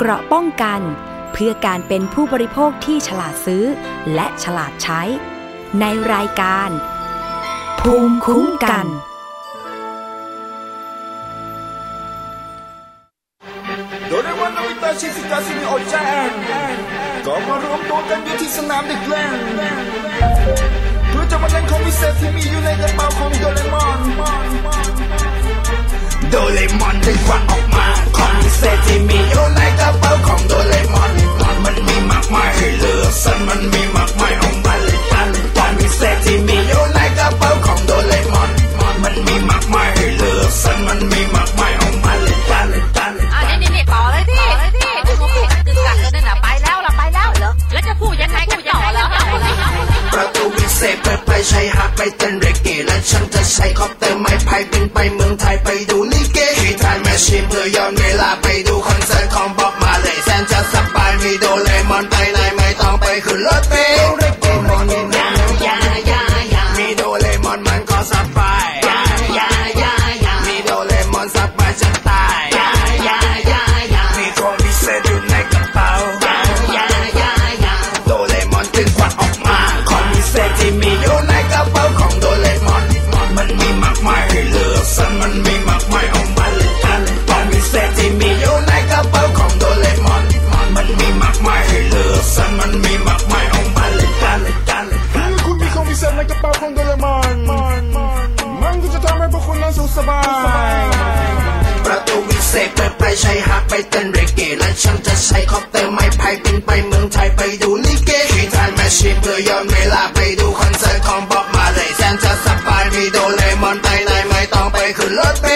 เกราะป้องกัน เพื่อการเป็นผู้บริโภคที่ฉลาดซื้อ และฉลาดใช้ ในรายการ ภูมิคุ้มกัน โดเรมอนโนวิตาชิซิกาซิมิโอแจ้งก็มารวมตัวกันอยู่ที่สนามเด็กเล่นเพื่อจะมาเล่นของวิเศษที่มีอยู่ในกระเป๋าของโดเรมอนโดเรมอนได้ควังำให้พวกคุณนั้นสุขสบาย ประตูวิเศษเปิดไปใช้หักไปเต้นเรเกและฉันจะใช้คอปเตอร์ไม้พายบินไปเมืองไทยไปดูลิเกขี่ทานแมชชีนเพื่อย้อนเวลาไปดูคอนเสิร์ตของบ๊อบมาเลยแซนจะสบายมีโดเรมอนไปไหนไม่ต้องไปขึ้นรถเมล์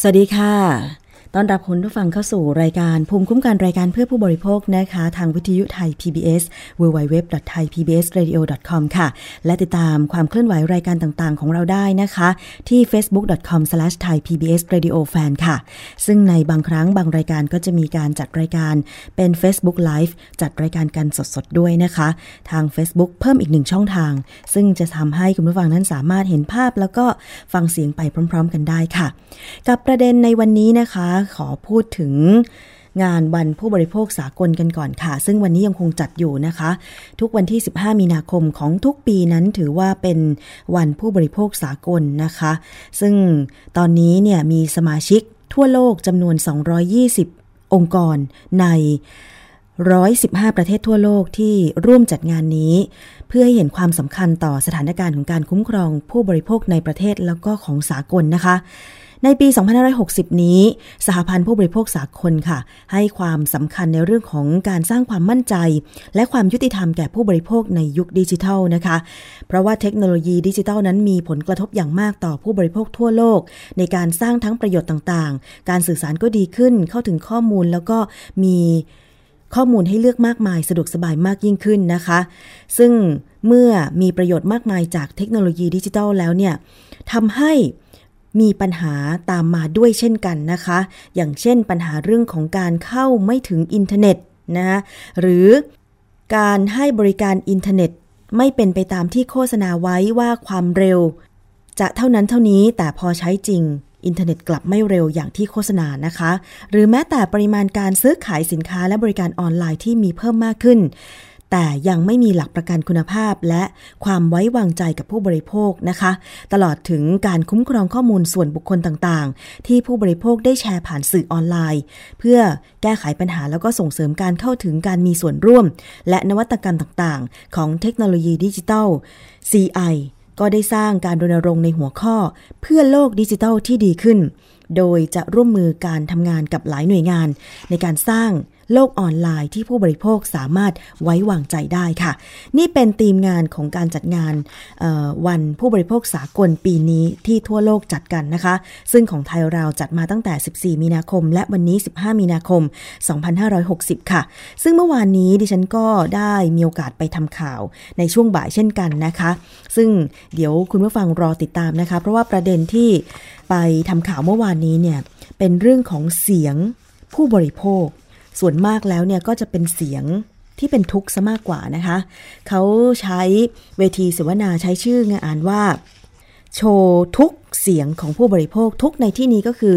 สวัสดีค่ะ ต้อนรับคุณผู้ฟังเข้าสู่รายการภูมิคุ้มกันรายการเพื่อผู้บริโภคนะคะ ทางวิทยุไทย PBS www.thaipbsradio.com ค่ะ และติดตามความเคลื่อนไหวรายการต่างๆ ของเราได้นะคะ ที่ facebook.com/thaipbsradiofan ค่ะ ซึ่งในบางครั้งบางรายการก็จะมีการจัดรายการเป็น Facebook Live จัดรายการกันสดๆด้วยนะคะ ทาง Facebook เพิ่มอีกหนึ่งช่องทาง ซึ่งจะทำให้คุณผู้ฟังนั้นสามารถเห็นภาพ แล้วก็ฟังเสียงไปพร้อม ๆ กันได้ค่ะ กับประเด็นในวันนี้นะคะขอพูดถึงงานวันผู้บริโภคสากลกันก่อนค่ะ ซึ่งวันนี้ยังคงจัดอยู่นะคะ ทุกวันที่ 15 มีนาคมของทุกปีนั้นถือว่าเป็นวันผู้บริโภคสากลนะคะ ซึ่งตอนนี้เนี่ยมีสมาชิกทั่วโลกจำนวน 220 องค์กรใน 115 ประเทศทั่วโลกที่ร่วมจัดงานนี้ เพื่อให้เห็นความสำคัญต่อสถานการณ์ของการคุ้มครองผู้บริโภคในประเทศแล้วก็ของสากลนะคะ ในปี 2560 นี้ สหพันธ์ผู้บริโภคสากลค่ะ ให้ความสำคัญในเรื่องของการสร้างความมั่นใจ และความยุติธรรมแก่ผู้บริโภคในยุคดิจิทัลนะคะ เพราะว่าเทคโนโลยีดิจิทัลนั้นมีผลกระทบอย่างมากต่อผู้บริโภคทั่วโลก ในการสร้างทั้งประโยชน์ต่างๆ การสื่อสารก็ดีขึ้นเข้าถึงข้อมูลแล้วก็มีข้อมูลให้เลือกมากมายสะดวกสบายมากยิ่งขึ้นนะคะ ซึ่งเมื่อมีประโยชน์มากมายจากเทคโนโลยีดิจิทัลแล้วเนี่ยทำให้ มีปัญหาตามมาด้วยเช่นกันนะคะ อย่างเช่นปัญหาเรื่องของการเข้าไม่ถึงอินเทอร์เน็ตนะหรือการให้บริการอินเทอร์เน็ตไม่เป็นไปตามที่โฆษณาไว้ว่าความเร็ว จะเท่านั้นเท่านี้แต่พอใช้จริง อินเทอร์เน็ตกลับไม่เร็วอย่างที่โฆษณานะคะ หรือแม้แต่ปริมาณการซื้อขายสินค้าและบริการออนไลน์ที่มีเพิ่มมากขึ้น แต่ยังไม่มีหลักประกันคุณภาพและความไว้วางใจกับผู้บริโภคนะคะ ตลอดถึงการคุ้มครองข้อมูลส่วนบุคคลต่างๆ ที่ผู้บริโภคได้แชร์ผ่านสื่อออนไลน์ เพื่อแก้ไขปัญหาแล้วก็ส่งเสริมการเข้าถึงการมีส่วนร่วม และนวัตกรรมต่างๆ ของเทคโนโลยีดิจิทัล CI ก็ได้สร้างการรณรงค์ในหัวข้อ เพื่อโลกดิจิทัลที่ดีขึ้น โดยจะร่วมมือการทำงานกับหลายหน่วยงาน ในการสร้าง โลกออนไลน์ที่ผู้บริโภคสามารถไว้วางใจได้ค่ะ นี่เป็นธีมงานของการจัดงานวันผู้บริโภคสากลปีนี้ที่ทั่วโลกจัดกันนะคะ ซึ่งของไทยเราจัดมาตั้งแต่ 14 มีนาคม และวันนี้ 15 มีนาคม 2560 ค่ะ ซึ่งเมื่อวานนี้ดิฉันก็ได้มีโอกาสไปทำข่าวในช่วงบ่ายเช่นกันนะคะ ซึ่งเดี๋ยวคุณผู้ฟังรอติดตามนะคะ เพราะว่าประเด็นที่ไปทำข่าวเมื่อวานนี้เนี่ยเป็นเรื่องของเสียงผู้บริโภค ส่วนมากแล้วเนี่ยก็จะเป็นเสียงที่เป็นทุกข์ซะมากกว่านะคะ เขาใช้เวทีเสวนาใช้ชื่องานว่า โชว์ทุกเสียงของผู้บริโภคทุกในที่นี้ก็คือ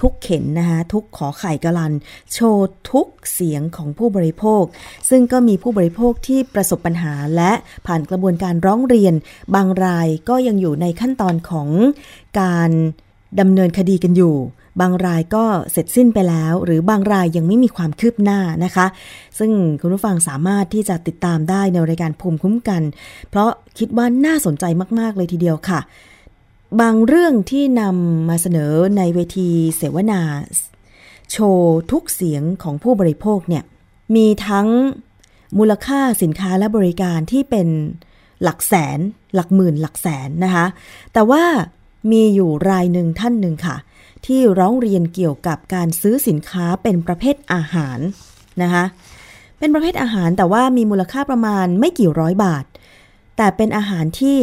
ทุกเข็นนะคะทุกขอไข่กะลัน โชว์ทุกเสียงของผู้บริโภค ซึ่งก็มีผู้บริโภคที่ประสบปัญหาและผ่านกระบวนการร้องเรียน บางรายก็ยังอยู่ในขั้นตอนของการดำเนินคดีกันอยู่ บางรายก็เสร็จสิ้นไปแล้ว หรือบางรายยังไม่มีความคืบหน้านะคะ ซึ่งคุณผู้ฟังสามารถที่จะติดตามได้ในรายการภูมิคุ้มกัน เพราะคิดว่าน่าสนใจมาก ๆ เลยทีเดียวค่ะ บางเรื่องที่นำมาเสนอในเวทีเสวนา โชว์ทุกเสียงของผู้บริโภคเนี่ยมีทั้งมูลค่าสินค้าและบริการที่เป็นหลักแสน หลักหมื่น หลักแสนนะคะ แต่ว่ามีอยู่รายหนึ่งท่านหนึ่งค่ะ ที่ร้องเรียนเกี่ยวกับการซื้อสินค้าเป็นประเภทอาหารนะคะเป็นประเภทอาหารแต่ว่ามีมูลค่าประมาณไม่กี่ร้อยบาท แต่เป็นอาหารที่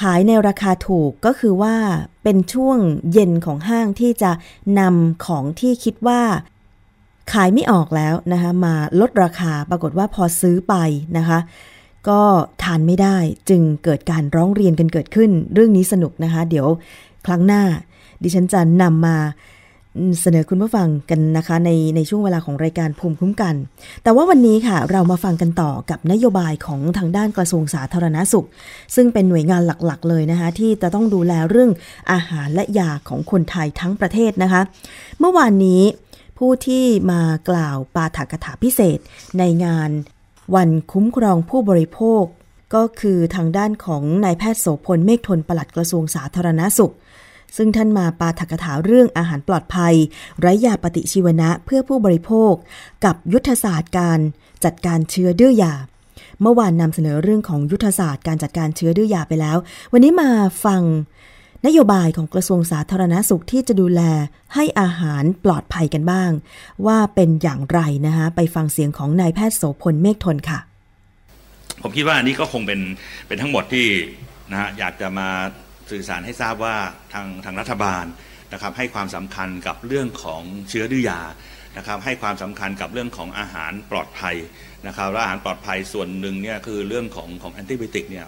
ขายในราคาถูกก็คือว่าเป็นช่วงเย็นของห้างที่จะนำของที่คิดว่าขายไม่ออกแล้วนะคะมาลดราคาปรากฏว่าพอซื้อไปนะคะ ก็ทานไม่ได้จึงเกิดการร้องเรียนกันเกิดขึ้น เรื่องนี้สนุกนะคะ เดี๋ยวครั้งหน้า ดิฉันจะนำมาเสนอคุณผู้ฟังกันนะคะในในช่วงเวลาของรายการภูมิคุ้มกัน แต่ว่าวันนี้ค่ะเรามาฟังกันต่อกับนโยบายของทางด้านกระทรวงสาธารณาสุข ซึ่งเป็นหน่วยงานหลักๆ เลยนะคะ ที่จะต้องดูแลเรื่องอาหารและยาของคนไทยทั้งประเทศนะคะ เมื่อวานนี้ผู้ที่มากล่าวปาฐกถาพิเศษ ในงานวันคุ้มครองผู้บริโภค ก็คือทางด้านของนายแพทย์โสพลเมฆทนปลัดกระทรวงสาธารณาสุข ซึ่งท่านมาปาถกถาเรื่องอาหารปลอดภัย ไร้ยาปฏิชีวนะเพื่อผู้บริโภค กับยุทธศาสตร์การจัดการเชื้อดื้อยา เมื่อวานนำเสนอเรื่องของยุทธศาสตร์การจัดการเชื้อดื้อยาไปแล้ว วันนี้มาฟังนโยบายของกระทรวงสาธารณาสุขที่จะดูแลให้อาหารปลอดภัยกันบ้าง ว่าเป็นอย่างไรนะคะไปฟังเสียงของนายแพทย์โสพลเมฆทนค่ะ ผมคิดว่าอันนี้ก็คงเป็นเป็นทั้งหมดที่นะฮะอยากจะมา สื่อสารให้ทราบว่าทางทางรัฐบาลนะครับให้ความสำคัญกับเรื่องของเชื้อดื้อยานะครับให้ความสำคัญกับเรื่องของอาหารปลอดภัยนะครับและอาหารปลอดภัยส่วนหนึ่งเนี่ยคือเรื่องของของแอนติบิติกเนี่ย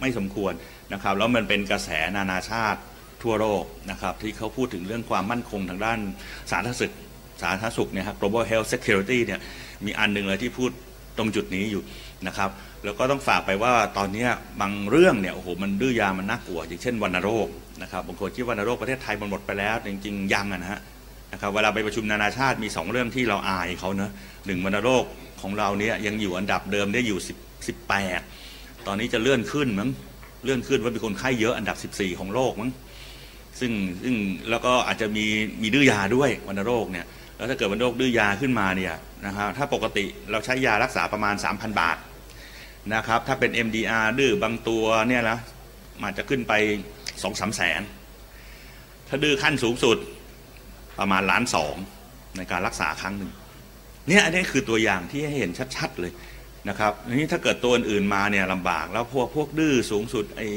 ไม่สมควรนะครับแล้วมันเป็นกระแสนานาชาติทั่วโลกนะครับที่เขาพูดถึงเรื่องความมั่นคงทางด้านสาธารณสุขสาธารณสุขเนี่ยครับ global health security เนี่ยมีอันหนึ่งเลยที่พูดตรงจุดนี้อยู่นะครับ แล้วก็ต้องฝากไปว่าตอนนี้บางเรื่องเนี่ยโอ้โหมันดื้อยามันน่ากลัว อย่างเช่นวัณโรคนะครับบางคนคิดวัณโรคประเทศไทยมันหมดไปแล้ว จริงๆยังนะฮะนะครับเวลาไปประชุมนานาชาติมี 2 เรื่องที่เราอายเขาเนะหนึ่งวัณโรคของเราเนี่ยยังอยู่อันดับเดิมได้อยู่10 18 ตอนนี้จะเลื่อนขึ้นมั้งเลื่อนขึ้นว่ามีคนไข้เยอะอันดับ 14 ของโลกมั้งซึ่งซึ่งแล้วก็อาจจะมีมีดื้อยาด้วยวัณโรคเนี่ยแล้วถ้าเกิดวัณโรคดื้อยาขึ้นมาเนี่ยนะครับถ้าปกติเราใช้ยารักษาประมาณ 3,000 บาท นะครับ ถ้าเป็น MDR ดื้อบางตัวเนี่ยนะมันจะขึ้นไปสองสามแสน ถ้าดื้อขั้นสูงสุดประมาณล้านสองในการรักษาครั้งหนึ่งเนี่ยอันนี้คือตัวอย่างที่ให้เห็นชัด ๆ เลยนะครับนี้ถ้าเกิดตัวอื่นมาเนี่ยลำบากแล้วพวกพวกดื้อสูงสุดไอ้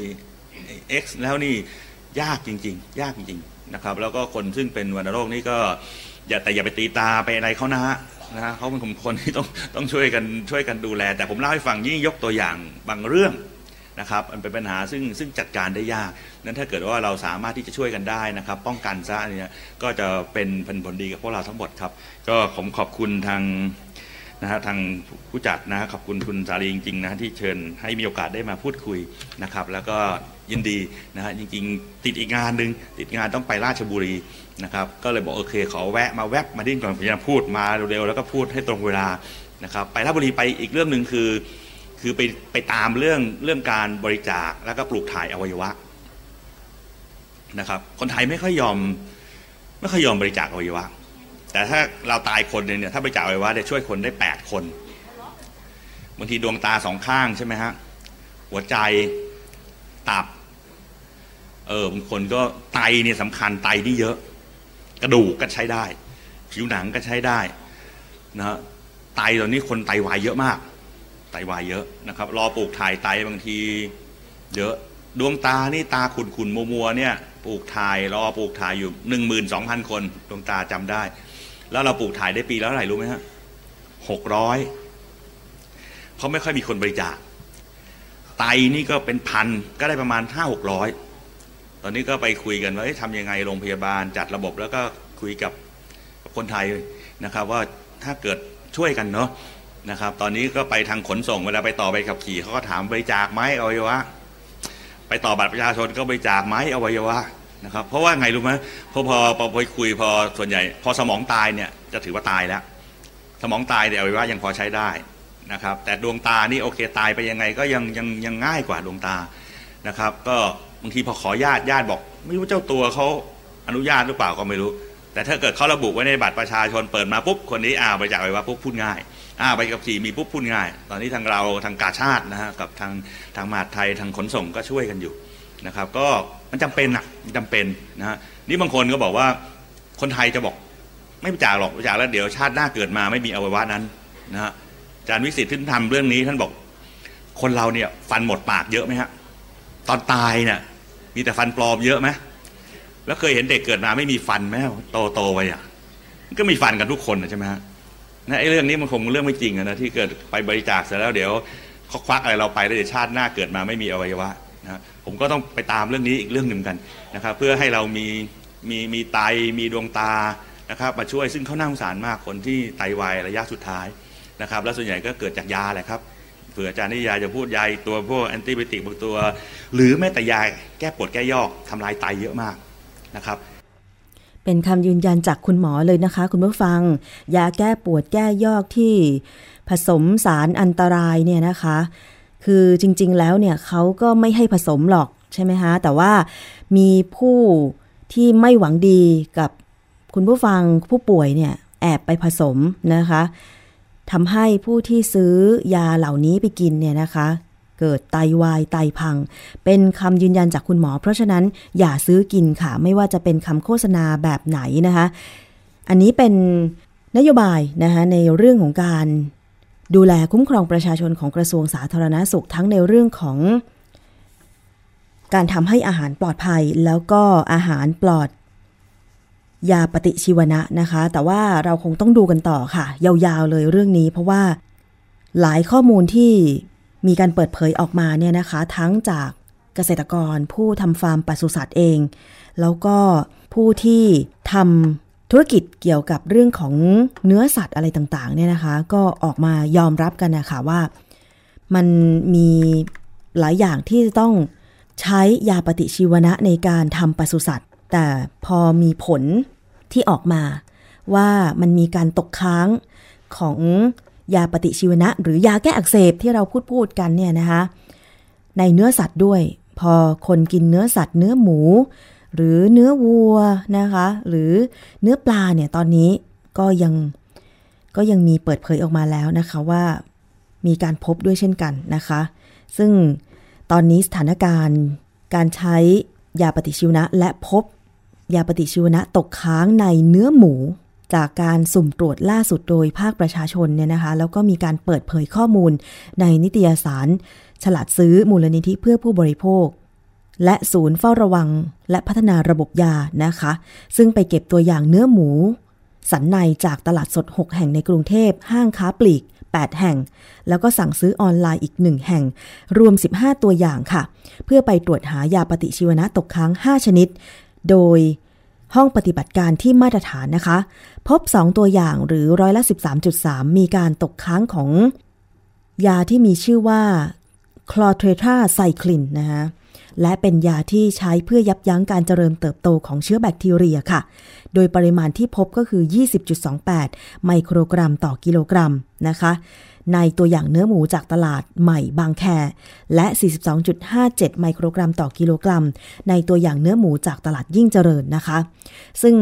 เอ็กซ์แล้วนี่ยากจริง ๆ ยากจริงๆนะครับ แล้วก็คนซึ่งเป็นวัณโรคนี่ก็อย่าแต่อย่าไปตีตาไปอะไรเขานะฮะ นะฮะเขาเป็นคนที่ต้องต้องช่วยกันช่วยกันดูแล แต่ผมเล่าให้ฟังยิ่งยกตัวอย่างบางเรื่องนะครับมันเป็นปัญหาซึ่งซึ่งจัดการได้ยากนั้นถ้าเกิดว่าเราสามารถที่จะช่วยกันได้นะครับ ป้องกันซะเนี่ยก็จะเป็นผลผลดีกับพวกเราทั้งหมดครับ ก็ผมขอบคุณทางนะฮะทางผู้จัดนะฮะขอบคุณคุณสาลีจริงๆนะที่เชิญให้มีโอกาสได้มาพูดคุยนะครับ แล้วก็ยินดีนะฮะจริง ๆ ติดอีกงานหนึ่งติดงานต้องไปราชบุรี นะครับก็เลยบอกโอเคขอแวะมาแวบมาดิ้นก่อนพยายามพูดมาเร็วๆแล้วก็พูดให้ตรงเวลานะครับไปราชบุรีไปอีกเรื่องหนึ่งคือ คือไปไปตามเรื่องเรื่องการบริจาคแล้วก็ปลูกถ่ายอวัยวะนะครับ คนไทยไม่ค่อยยอมไม่ค่อยยอมบริจาคอวัยวะ แต่ถ้าเราตายคนหนึ่งเนี่ยถ้าบริจาคอวัยวะจะช่วยคนได้แปดคนบางทีดวงตาสองข้างใช่ไหมฮะหัวใจตับเออบางคนก็ไตเนี่ยสำคัญไตนี่เยอะ กระดูกก็ใช้ได้ ผิวหนังก็ใช้ได้นะฮะไตตอนนี้คนไตวายเยอะมาก ไตวายเยอะนะครับ รอปลูกถ่ายไตบางทีเยอะดวงตานี่ตาขุนขุนมัวมัวเนี่ยปลูกถ่ายรอปลูกถ่ายอยู่หนึ่งหมื่นสองพันคนดวงตาจำได้ แล้วเราปลูกถ่ายได้ปีแล้วเท่าไหร่รู้ไหมฮะหกร้อยเพราะไม่ค่อยมีคนบริจาคไตนี่ก็เป็นพันก็ได้ประมาณห้าหกร้อย ตอนนี้ก็ไปคุยกันว่าทำยังไงโรงพยาบาลจัดระบบแล้วก็คุยกับคนไทยนะครับว่าถ้าเกิดช่วยกันเนาะนะครับ ตอนนี้ก็ไปทางขนส่งเวลาไปต่อไปขับขี่เขาก็ถามบริจาคไหมอวัยวะ ไปต่อบัตรประชาชนก็บริจาคไหมอวัยวะนะครับเพราะว่าไงรู้ไหมพอพอพอคุยพอส่วนใหญ่ พอสมองตายเนี่ยจะถือว่าตายแล้ว สมองตายเนี่ยอวัยวะยังพอใช้ได้นะครับแต่ดวงตานี่โอเคตายไปยังไงก็ยังยังยังง่ายกว่าดวงตานะครับ ก็ บางทีพอขอญาติญาติบอก ไม่รู้เจ้าตัวเขาอนุญาตหรือเปล่าก็ไม่รู้ แต่ถ้าเกิดเขาระบุไว้ในบัตรประชาชนเปิดมาปุ๊บคนนี้อ่าบริจาคอวัยวะปุ๊บพูดง่ายอ่าไปกับขี่มีปุ๊บพูดง่าย ตอนนี้ทางเราทางกาชาตินะฮะกับทางทางมหาดไทยทางขนส่งก็ช่วยกันอยู่นะครับ ก็มันจำเป็นอะจำเป็นนะฮะนี่บางคนก็บอกว่าคนไทยจะบอกไม่บริจาคหรอกบริจาคแล้วเดี๋ยวชาติหน้าเกิดมาไม่มีอวัยวะนั้นนะฮะอาจารย์วิสิทธิ์ที่ทำเรื่องนี้ท่านบอก คนเราเนี่ยฟันหมดปากเยอะไหมฮะตอนตายเนี่ย มีแต่ฟันปลอมเยอะไหมแล้วเคยเห็นเด็กเกิดมาไม่มีฟันไหมโตโตไปอะก็มีฟันกันทุกคนใช่ไหมฮะนะไอ้เรื่องนี้มันคงเรื่องไม่จริงนะที่เกิดไปบริจาคเสร็จแล้วเดี๋ยวเขาควักอะไรเราไปแล้วเดี๋ยวชาติหน้าเกิดมาไม่มีอวัยวะนะผมก็ต้องไปตามเรื่องนี้อีกเรื่องหนึ่งกันนะครับเพื่อให้เรามีมีมีไตมีดวงตานะครับมาช่วยซึ่งเขาน่าสงสารมากคนที่ไตวายระยะสุดท้ายนะครับ แล้วส่วนใหญ่ก็เกิดจากยาแหละครับ เผื่ออาจารย์นิยาจะพูดยาตัวพวกแอนติบิติกบางตัว หรือแม้แต่ยาแก้ปวดแก้ยอกทำลายไตเยอะมากนะครับเป็นคำยืนยันจากคุณหมอเลยนะคะ คุณผู้ฟัง ยาแก้ปวดแก้ยอกที่ผสมสารอันตรายเนี่ยนะคะ คือจริงๆแล้วเนี่ยเขาก็ไม่ให้ผสมหรอกใช่ไหมคะแต่ว่ามีผู้ที่ไม่หวังดีกับคุณผู้ฟังผู้ป่วยเนี่ยแอบไปผสมนะคะ ทำให้ผู้ที่ซื้อยาเหล่านี้ไปกินเนี่ยนะคะ เกิดไตาวายไตพัง เป็นคำยืนยันจากคุณหมอ เพราะฉะนั้นอย่าซื้อกินค่ะ ไม่ว่าจะเป็นคำโฆษณาแบบไหนนะคะ อันนี้เป็นนโยบายนะคะในเรื่องของการดูแลคุ้มครองประชาชนของกระทรวงสาธารณาสุขทั้งในเรื่องของ การทำให้อาหารปลอดภัย แล้วก็อาหารปลอด ยาปฏิชีวนะนะคะ แต่ว่าเราคงต้องดูกันต่อค่ะ ยาวๆเลยเรื่องนี้ เพราะว่าหลายข้อมูลที่มีการเปิดเผยออกมาเนี่ยนะคะ ทั้งจากเกษตรกร ผู้ทำฟาร์มปศุสัตว์เอง แล้วก็ผู้ที่ทำธุรกิจเกี่ยวกับเรื่องของเนื้อสัตว์อะไรต่างๆเนี่ยนะคะ ก็ออกมายอมรับกันนะคะว่า มันมีหลายอย่างที่จะต้องใช้ยาปฏิชีวนะในการทำปศุสัตว์ แต่พอมีผล ที่ออกมา ว่ามันมีการตกค้างของยาปฏิชีวนะ หรือยาแก้อักเสบที่เราพูดพูดกันเนี่ยนะคะ ในเนื้อสัตว์ด้วย พอคนกินเนื้อสัตว์เนื้อหมู หรือเนื้อวัวนะคะ หรือเนื้อปลาเนี่ยตอนนี้ก็ยังก็ยังมีเปิดเผยออกมาแล้วนะคะว่ามีการพบด้วยเช่นกันนะคะ ซึ่งตอนนี้สถานการณ์การใช้ยาปฏิชีวนะและพบ ยาปฏิชีวนะตกค้างในเนื้อหมู จากการสุ่มตรวจล่าสุดโดยภาคประชาชนเนี่ยนะคะ แล้วก็มีการเปิดเผยข้อมูลในนิตยสาร ฉลาดซื้อมูลนิธิเพื่อผู้บริโภค และศูนย์เฝ้าระวังและพัฒนาระบบยานะคะ ซึ่งไปเก็บตัวอย่างเนื้อหมู สันในจากตลาดสด 6 แห่งในกรุงเทพห้างค้าปลีก 8 แห่ง แล้วก็สั่งซื้อออนไลน์อีก 1 แห่ง รวม 15 ตัวอย่างค่ะ เพื่อไปตรวจหายาปฏิชีวนะตกค้าง 5 ชนิด โดยห้องปฏิบัติการที่มาตรฐานนะคะ พบ 2 ตัวอย่างหรือร้อยละ 13.3 มีการตกค้างของยาที่มีชื่อว่าคลอเทรทราไซคลินนะคะและเป็นยาที่ใช้เพื่อยับยั้งการเจริญเติบโตของเชื้อแบคทีเรียค่ะ โดยปริมาณที่พบก็คือ 20.28 ไมโครกรัมต่อกิโลกรัมนะคะ ในตัวอย่างเนื้อหมูจากตลาดใหม่บางแค และ 42.57 ไมโครกรัมต่อกิโลกรัม ในตัวอย่างเนื้อหมูจากตลาดยิ่งเจริญนะคะ ซึ่ง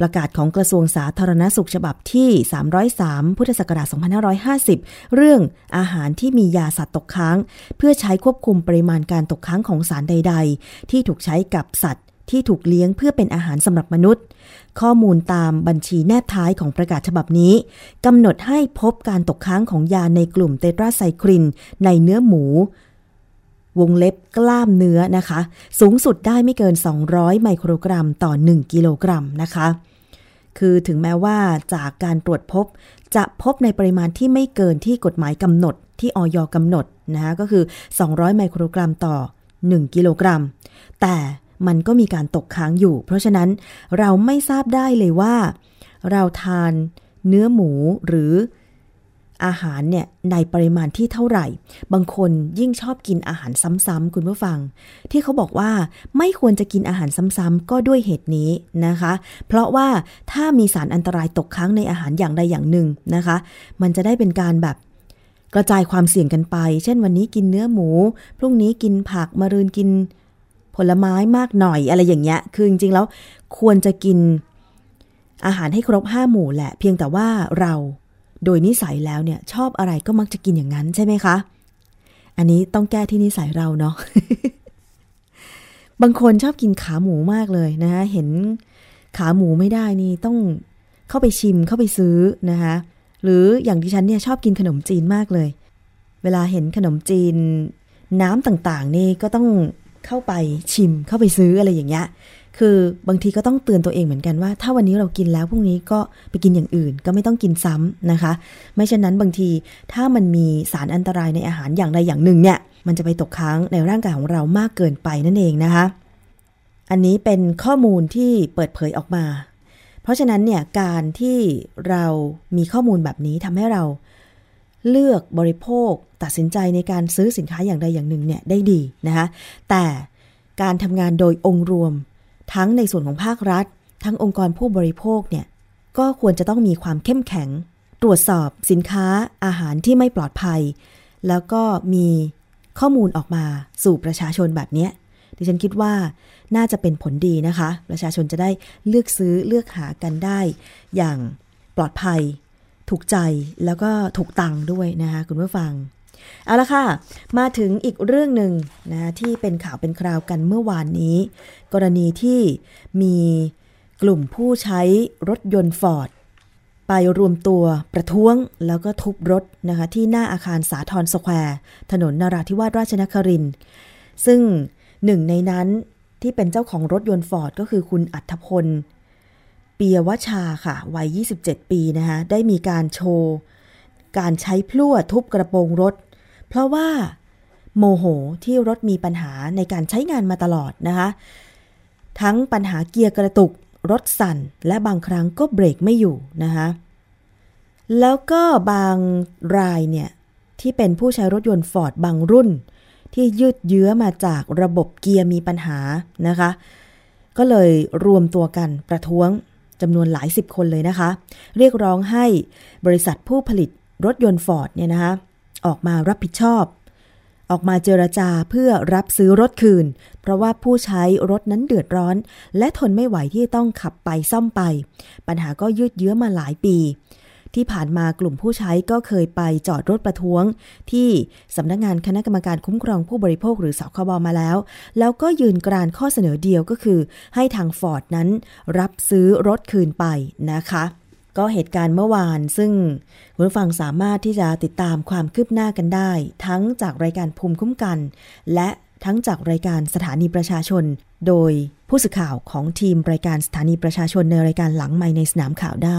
ประกาศของกระทรวงสาธารณสุขฉบับที่ 303 พุทธศักราช 2550 เรื่องอาหารที่มียาสัตว์ตกค้าง เพื่อใช้ควบคุมปริมาณการตกค้างของสารใด ๆ ที่ถูกใช้กับสัตว์ ที่ถูกเลี้ยงเพื่อเป็นอาหารสำหรับมนุษย์ ข้อมูลตามบัญชีแนบท้ายของประกาศฉบับนี้กำหนดให้พบการตกค้างของยาในกลุ่มเตตราไซคลิน ในเนื้อหมู วงเล็บกล้ามเนื้อนะคะ สูงสุดได้ไม่เกิน 200 ไมโครกรัมต่อ 1 กิโลกรัมนะคะ คือถึงแม้ว่าจากการตรวจพบจะพบในปริมาณที่ไม่เกินที่กฎหมายกำหนดที่ออยกำหนดนะคะก็คือ 200 ไมโครกรัมต่อ 1 กิโลกรัม แต่ มันก็มีการตกค้างอยู่ เพราะฉะนั้นเราไม่ทราบได้เลยว่า เราทานเนื้อหมูหรืออาหารเนี่ยในปริมาณที่เท่าไหร่ บางคนยิ่งชอบกินอาหารซ้ำๆคุณผู้ฟัง ที่เขาบอกว่าไม่ควรจะกินอาหารซ้ำๆก็ด้วยเหตุนี้นะคะ เพราะว่าถ้ามีสารอันตรายตกค้างในอาหารอย่างใดอย่างหนึ่งนะคะ มันจะได้เป็นการแบบกระจายความเสี่ยงกันไป เช่นวันนี้กินเนื้อหมู พรุ่งนี้กินผักมะรืนกิน ผลไม้มากหน่อยอะไรอย่างเงี้ย คือจริงๆแล้วควรจะกินอาหารให้ครบห้าหมู่แหละ เพียงแต่ว่าเราโดยนิสัยแล้วเนี่ย ชอบอะไรก็มักจะกินอย่างนั้นใช่ไหมคะ อันนี้ต้องแก้ที่นิสัยเราเนาะ บางคนชอบกินขาหมูมากเลยนะคะเห็นขาหมูไม่ได้นี่ต้องเข้าไปชิมเข้าไปซื้อนะคะหรืออย่างที่ฉันเนี่ยชอบกินขนมจีนมากเลย เวลาเห็นขนมจีน น้ำต่างๆ นี่ก็ต้อง เข้าไปชิมเข้าไปซื้ออะไรอย่างเงี้ยคือบางทีก็ต้องเตือนตัวเองเหมือนกันว่า ถ้าวันนี้เรากินแล้วพรุ่งนี้ก็ไปกินอย่างอื่น ก็ไม่ต้องกินซ้ำนะคะ ไม่เช่นนั้นบางทีถ้ามันมีสารอันตรายในอาหารอย่างใดอย่างหนึ่งเนี่ย มันจะไปตกค้างในร่างกายของเรามากเกินไปนั่นเองนะคะ อันนี้เป็นข้อมูลที่เปิดเผยออกมา เพราะฉะนั้นเนี่ยการที่เรามีข้อมูลแบบนี้ทำให้เรา เลือกบริโภคตัดสินใจในการซื้อสินค้าอย่างใดอย่างหนึ่งเนี่ยได้ดีนะคะแต่การทำงานโดยองค์รวม ทั้งในส่วนของภาครัฐ ทั้งองค์กรผู้บริโภคเนี่ยก็ควรจะต้องมีความเข้มแข็ง ตรวจสอบสินค้าอาหารที่ไม่ปลอดภัย แล้วก็มีข้อมูลออกมาสู่ประชาชนแบบนี้ดิฉันคิดว่าน่าจะเป็นผลดีนะคะ ประชาชนจะได้เลือกซื้อเลือกหากันได้ อย่างปลอดภัย ถูกใจแล้วก็ถูกต้องด้วยนะคะคุณผู้ฟัง เอาละค่ะ มาถึงอีกเรื่องหนึ่งนะที่เป็นข่าวเป็นคราวกันเมื่อวานนี้ กรณีที่มีกลุ่มผู้ใช้รถยนต์ฟอร์ดไปรวมตัวประท้วงแล้วก็ทุบรถนะคะที่หน้าอาคารสาทรสแควร์ถนนนราธิวาสราชนครินทร์ซึ่งหนึ่งในนั้นที่เป็นเจ้าของรถยนต์ฟอร์ดก็คือคุณอัธพล ปียวชาค่ะ วัย 27 ปีนะคะได้มีการโชว์ การใช้พลั่วทุบกระโปรงรถ เพราะว่าโมโหที่รถมีปัญหาในการใช้งานมาตลอดนะคะ ทั้งปัญหาเกียร์กระตุก รถสั่น และบางครั้งก็เบรกไม่อยู่นะคะแล้วก็บางรายเนี่ย ที่เป็นผู้ใช้รถยนต์ฟอร์ดบางรุ่น ที่ยืดเยื้อมาจากระบบเกียร์มีปัญหานะคะ ก็เลยรวมตัวกันประท้วง จำนวนหลายสิบคนเลยนะคะ เรียกร้องให้บริษัทผู้ผลิตรถยนต์ฟอร์ดเนี่ยนะคะออกมารับผิดชอบ ออกมาเจรจาเพื่อรับซื้อรถคืน เพราะว่าผู้ใช้รถนั้นเดือดร้อน และทนไม่ไหวที่ต้องขับไปซ่อมไป ปัญหาก็ยืดเยื้อมาหลายปี ที่ผ่านมากลุ่มผู้ใช้ก็เคยไปจอดรถประท้วง ที่สำนักงานคณะกรรมการคุ้มครองผู้บริโภคหรือสคบมาแล้ว แล้วก็ยืนกรานข้อเสนอเดียวก็คือ ให้ทางฟอร์ดนั้น รับซื้อรถคืนไปนะคะ ก็เหตุการณ์เมื่อวาน ซึ่งคุณผู้ฟังสามารถที่จะติดตามความคืบหน้ากันได้ ทั้งจากรายการภูมิคุ้มกัน และทั้งจากรายการสถานีประชาชน โดยผู้สื่อข่าวของทีมรายการสถานีประชาชนในรายการหลังไม่ในสนามข่าวได้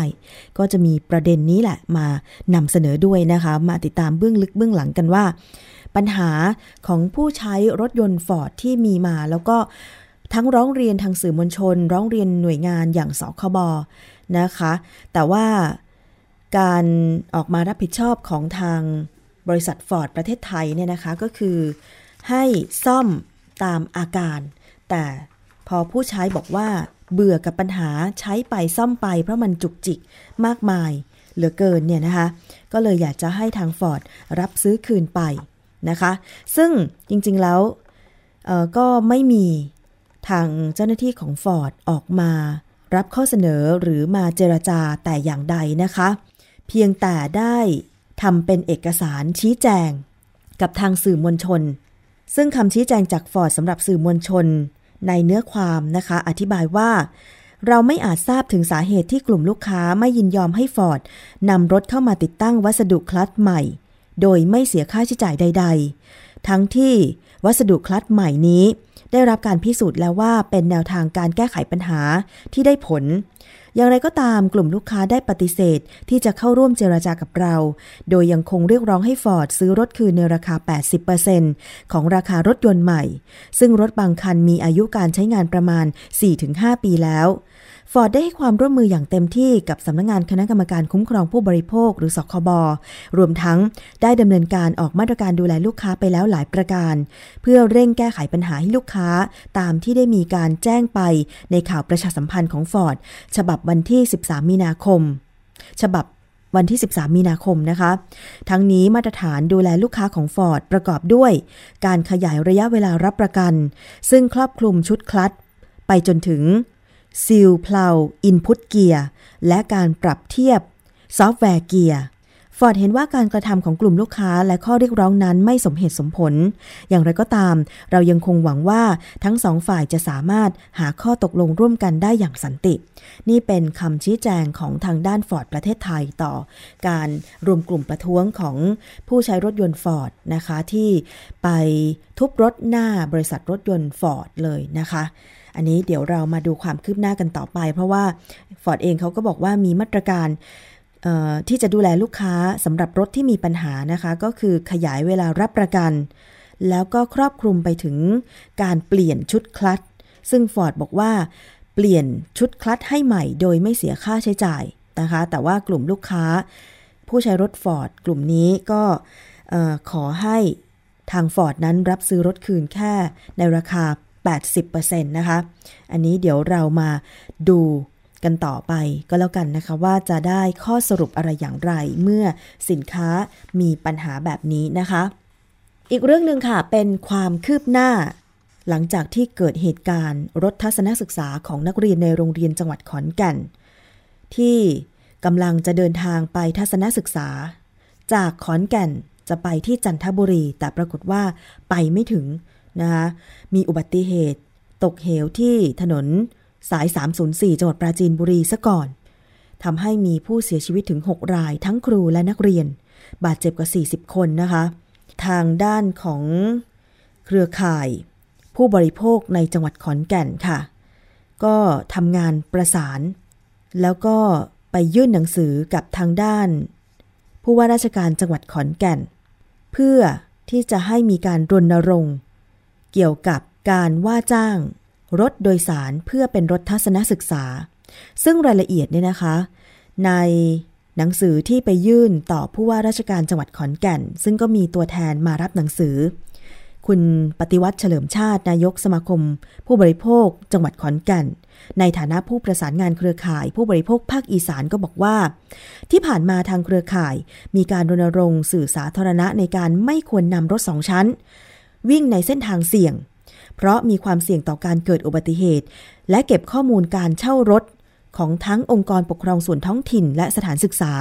ก็จะมีประเด็นนี้แหละมานำเสนอด้วยนะคะ มาติดตามเบื้องลึกเบื้องหลังกันว่า ปัญหาของผู้ใช้รถยนต์ฟอร์ดที่มีมา แล้วก็ทั้งร้องเรียนทางสื่อมวลชน ร้องเรียนหน่วยงานอย่างสคบนะคะ แต่ว่าการออกมารับผิดชอบของทางบริษัทฟอร์ดประเทศไทยเนี่ยนะคะก็คือให้ซ่อมตามอาการ แต่พอผู้ใช้บอกว่า เบื่อกับปัญหาใช้ไปซ่อมไป เพราะมันจุกจิกมากมายเหลือเกินเนี่ยนะคะ ก็เลยอยากจะให้ทางฟอร์ดรับซื้อคืนไปนะคะ ซึ่งจริงๆแล้วก็ไม่มีทางเจ้าหน้าที่ของฟอร์ดออกมา รับข้อเสนอหรือมาเจรจาแต่อย่างใดนะคะ เพียงแต่ได้ทำเป็นเอกสารชี้แจง กับทางสื่อมวลชน ซึ่งคำชี้แจงจากฟอร์ดสำหรับสื่อมวลชน ในเนื้อความนะคะ อธิบายว่า เราไม่อาจทราบถึงสาเหตุที่กลุ่มลูกค้าไม่ยินยอมให้ฟอร์ดนำรถเข้ามาติดตั้งวัสดุคลัตใหม่ โดยไม่เสียค่าใช้จ่ายใด ๆ ทั้งที่วัสดุคลัตใหม่นี้ ได้รับการพิสูจน์แล้วว่าเป็นแนวทางการแก้ไขปัญหาที่ได้ผล อย่างไรก็ตามกลุ่มลูกค้าได้ปฏิเสธที่จะเข้าร่วมเจราจากับเรา โดยยังคงเรียกร้องให้ฟอร์ดซื้อรถคืนในราคา 80%ของราคารถยนต์ใหม่ ซึ่งรถบางคันมีอายุการใช้งานประมาณ 4-5 ปีแล้วฟอร์ดได้ให้ความร่วมมืออย่างเต็มที่กับสำนักงานคณะกรรมการคุ้มครองผู้บริโภคหรือสคบรวมทั้งได้ดำเนินการออกมาตรการดูแลลูกค้าไปแล้วหลายประการ เพื่อเร่งแก้ไขปัญหาให้ลูกค้า ตามที่ได้มีการแจ้งไปในข่าวประชาสัมพันธ์ของฟอร์ดฉบับวันที่ 13 มีนาคม ฉบับวันที่ 13 มีนาคมนะคะ ทั้งนี้มาตรฐานดูแลลูกค้าของฟอร์ดประกอบด้วย การขยายระยะเวลารับประกัน ซึ่งครอบคลุมชุดคลัตช์ไปจนถึงซีลเพลา input เกียร์และการปรับเทียบซอฟต์แวร์เกียร์ ฟอร์ดเห็นว่าการกระทำของกลุ่มลูกค้าและข้อเรียกร้องนั้นไม่สมเหตุสมผล อย่างไรก็ตาม เรายังคงหวังว่าทั้งสองฝ่ายจะสามารถหาข้อตกลงร่วมกันได้อย่างสันติ นี่เป็นคำชี้แจงของทางด้านฟอร์ดประเทศไทยต่อ การรวมกลุ่มประท้วงของผู้ใช้รถยนต์ฟอร์ดนะคะที่ไปทุบรถหน้าบริษัทรถยนต์ฟอร์ดเลยนะคะอันนี้เดี๋ยวเรามาดูความคืบหน้ากันต่อไป เพราะว่าฟอร์ดเองเขาก็บอกว่ามีมาตรการ ที่จะดูแลลูกค้าสำหรับรถที่มีปัญหานะคะ ก็คือขยายเวลารับประกัน แล้วก็ครอบคลุมไปถึงการเปลี่ยนชุดคลัตซึ่งฟอร์ดบอกว่า เปลี่ยนชุดคลัตให้ใหม่โดยไม่เสียค่าใช้จ่ายนะคะ แต่ว่ากลุ่มลูกค้า ผู้ใช้รถฟอร์ดกลุ่มนี้ก็ขอให้ทางฟอร์ดนั้นรับซื้อรถคืนแค่ในราคา 80%นะคะ อันนี้เดี๋ยวเรามาดู กันต่อไปก็แล้วกันนะคะว่าจะได้ข้อสรุปอะไรอย่างไรเมื่อสินค้ามีปัญหาแบบนี้นะคะ อีกเรื่องหนึ่งค่ะเป็นความคืบหน้า หลังจากที่เกิดเหตุการณ์รถทัศนศึกษาของนักเรียนในโรงเรียนจังหวัดขอนแก่น ที่กำลังจะเดินทางไปทัศนศึกษา จากขอนแก่นจะไปที่จันทบุรี แต่ปรากฏว่าไปไม่ถึงนะคะมีอุบัติเหตุ ตกเหวที่ถนน สาย 304 จังหวัดปราจีนบุรีซะก่อนทำให้มีผู้เสียชีวิตถึง 6 รายทั้งครูและนักเรียน บาดเจ็บกว่า 40 คนนะคะ ทางด้านของเครือข่าย ผู้บริโภคในจังหวัดขอนแก่นค่ะ ก็ทำงานประสาน แล้วก็ไปยื่นหนังสือกับทางด้าน ผู้ว่าราชการจังหวัดขอนแก่น เพื่อที่จะให้มีการรณรงค์ เกี่ยวกับการว่าจ้าง รถโดยสารเพื่อเป็นรถทัศนศึกษา ซึ่งรายละเอียดเนี่ยนะคะ ในหนังสือที่ไปยื่นต่อผู้ว่าราชการจังหวัดขอนแก่น ซึ่งก็มีตัวแทนมารับหนังสือ คุณปฏิวัติเฉลิมชาตินายกสมาคม ผู้บริโภค จังหวัดขอนแก่น ในฐานะผู้ประสานงานเครือข่าย ผู้บริโภคภาคอีสานก็บอกว่า ที่ผ่านมาทางเครือข่าย มีการรณรงค์สื่อสาธารณะในการไม่ควรนำรถสองชั้น วิ่งในเส้นทางเสี่ยง เพราะมีความเสี่ยงต่อการเกิดอุบัติเหตุ และเก็บข้อมูลการเช่ารถของทั้งองค์กรปกครองส่วนท้องถิ่นและสถานศึกษา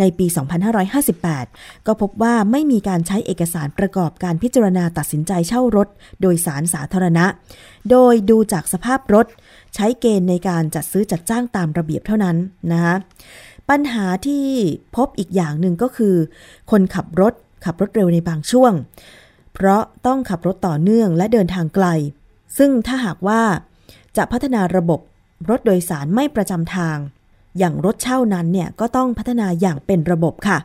ในปี 2558 ก็พบว่าไม่มีการใช้เอกสารประกอบการพิจารณาตัดสินใจเช่ารถ โดยสารสาธารณะ โดยดูจากสภาพรถ ใช้เกณฑ์ในการจัดซื้อจัดจ้างตามระเบียบเท่านั้นนะคะปัญหาที่พบอีกอย่างหนึ่งก็คือ คนขับรถขับรถเร็วในบางช่วง เพราะต้องขับรถต่อเนื่องและเดินทางไกล ซึ่งถ้าหากว่าจะพัฒนาระบบรถโดยสารไม่ประจำทาง อย่างรถเช่านั้นเนี่ยก็ต้องพัฒนาอย่างเป็นระบบค่ะ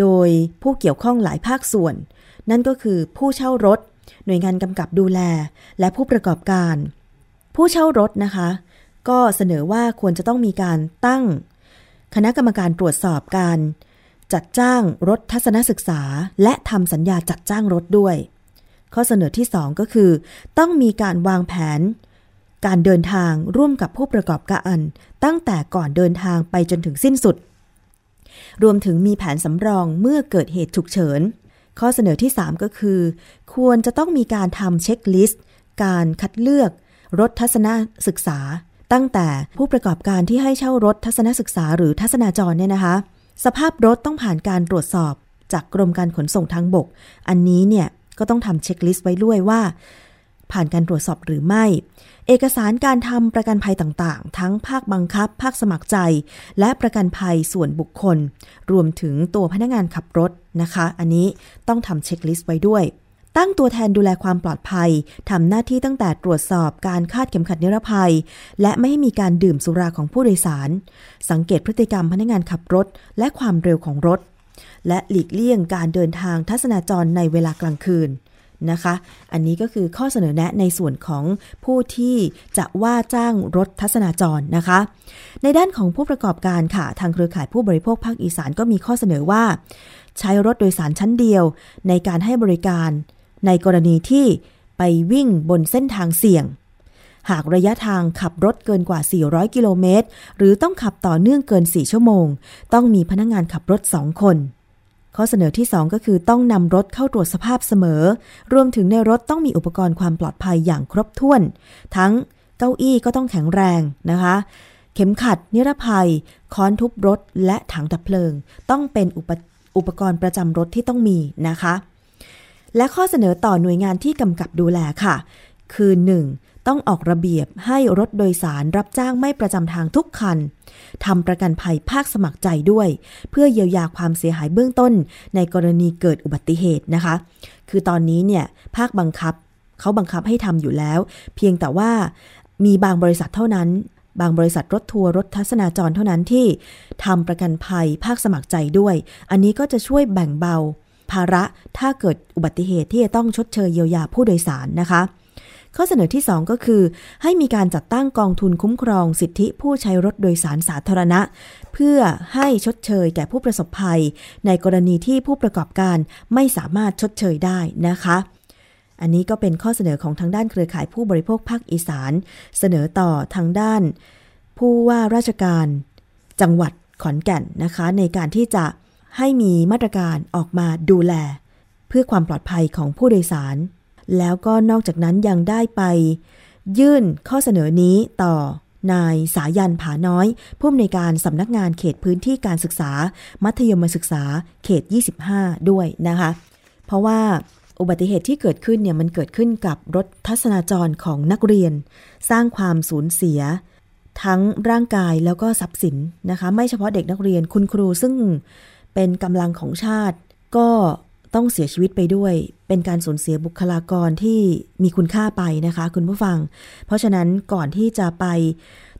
โดยผู้เกี่ยวข้องหลายภาคส่วน นั่นก็คือผู้เช่ารถ หน่วยงานกำกับดูแล และผู้ประกอบการ ผู้เช่ารถนะคะ ก็เสนอว่าควรจะต้องมีการตั้ง คณะกรรมการตรวจสอบการ จัดจ้างรถทัศนศึกษา และทำสัญญาจัดจ้างรถด้วย ข้อเสนอที่ 2 ก็คือ ต้องมีการวางแผน การเดินทางร่วมกับผู้ประกอบการตั้งแต่ก่อนเดินทางไปจนถึงสิ้นสุด รวมถึงมีแผนสำรองเมื่อเกิดเหตุฉุกเฉิน ข้อเสนอที่ 3 ก็คือ ควรจะต้องมีการทำเช็คลิสต์การคัดเลือก รถทัศนศึกษา ตั้งแต่ผู้ประกอบการที่ให้เช่ารถทัศนศึกษาหรือทัศนาจรเนี่ยนะคะ สภาพรถต้องผ่านการตรวจสอบจากกรมการขนส่งทางบก อันนี้เนี่ยก็ต้องทำเช็คลิสต์ไว้ด้วยว่า ผ่านการตรวจสอบหรือไม่ เอกสารการทำประกันภัยต่างๆ ทั้งภาคบังคับ ภาคสมัครใจ และประกันภัยส่วนบุคคล รวมถึงตัวพนักงานขับรถนะคะ อันนี้ต้องทำเช็คลิสต์ไว้ด้วย ตั้งตัวแทนดูแลความปลอดภัยทำหน้าที่ตั้งแต่ตรวจสอบการคาดเข็มขัดนิรภัย และไม่ให้มีการดื่มสุราของผู้โดยสาร สังเกตพฤติกรรมพนักงานขับรถ และความเร็วของรถ และหลีกเลี่ยงการเดินทางทัศนาจรในเวลากลางคืนนะคะ อันนี้ก็คือข้อเสนอแนะในส่วนของผู้ที่จะว่าจ้างรถทัศนาจรนะคะ ในด้านของผู้ประกอบการค่ะ ทางเครือข่ายผู้บริโภคภาคอีสานก็มีข้อเสนอว่า ใช้รถโดยสารชั้นเดียวในการให้บริการ ในกรณีที่ไปวิ่งบนเส้นทางเสี่ยง หากระยะทางขับรถเกินกว่า 400 กิโลเมตร หรือต้องขับต่อเนื่องเกิน 4 ชั่วโมง ต้องมีพนักงงานขับรถ 2 คน ข้อเสนอที่ 2 ก็คือต้องนำรถเข้าตรวจสภาพเสมอ รวมถึงในรถต้องมีอุปกรณ์ความปลอดภัยอย่างครบถ้วน ทั้งเก้าอี้ก็ต้องแข็งแรงนะคะ เข็มขัด นิรภัย ค้อนทุบรถ และถังดับเพลิง ต้องเป็นอุปอุปกรณ์ประจำรถที่ต้องมีนะคะ และข้อเสนอต่อหน่วยงานที่กำกับดูแลค่ะ คือ 1. ต้องออกระเบียบให้รถโดยสารรับจ้างไม่ประจำทางทุกคันทำประกันภัยภาคสมัครใจด้วย เพื่อเยียวยาความเสียหายเบื้องต้น ในกรณีเกิดอุบัติเหตุนะคะ คือตอนนี้เนี่ยภาคบังคับเขาบังคับให้ทำอยู่แล้ว เพียงแต่ว่ามีบางบริษัทเท่านั้น บางบริษัทรถทัวร์รถทัศนาจรเท่านั้นที่ทำประกันภัยภาคสมัครใจด้วย อันนี้ก็จะช่วยแบ่งเบา ภาระถ้าเกิดอุบัติเหตุที่จะต้องชดเชยเยียวยาผู้โดยสารนะคะ ข้อเสนอที่ 2 ก็คือ ให้มีการจัดตั้งกองทุนคุ้มครองสิทธิผู้ใช้รถโดยสารสาธารณะ เพื่อให้ชดเชยแก่ผู้ประสบภัย ในกรณีที่ผู้ประกอบการไม่สามารถชดเชยได้นะคะอันนี้ก็เป็นข้อเสนอของทางด้านเครือข่ายผู้บริโภคภาคอีสาน เสนอต่อทางด้าน ผู้ว่าราชการจังหวัดขอนแก่นนะคะ ในการที่จะ ให้มีมาตรการออกมาดูแล เพื่อความปลอดภัยของผู้โดยสาร แล้วก็นอกจากนั้นยังได้ไป ยื่นข้อเสนอนี้ต่อนายสายันผาน้อย ผู้อำนวยการสำนักงานเขตพื้นที่การศึกษา มัธยมศึกษาเขต 25 ด้วยนะคะ เพราะว่าอุบัติเหตุที่เกิดขึ้นเนี่ยมันเกิดขึ้นกับรถทัศนาจรของนักเรียน สร้างความสูญเสีย ทั้งร่างกายแล้วก็ทรัพย์สินนะคะ ไม่เฉพาะเด็กนักเรียนคุณครูซึ่ง เป็นกำลังของชาติ ก็ต้องเสียชีวิตไปด้วย เป็นการสูญเสียบุคลากรที่มีคุณค่าไปนะคะ คุณผู้ฟัง เพราะฉะนั้นก่อนที่จะไป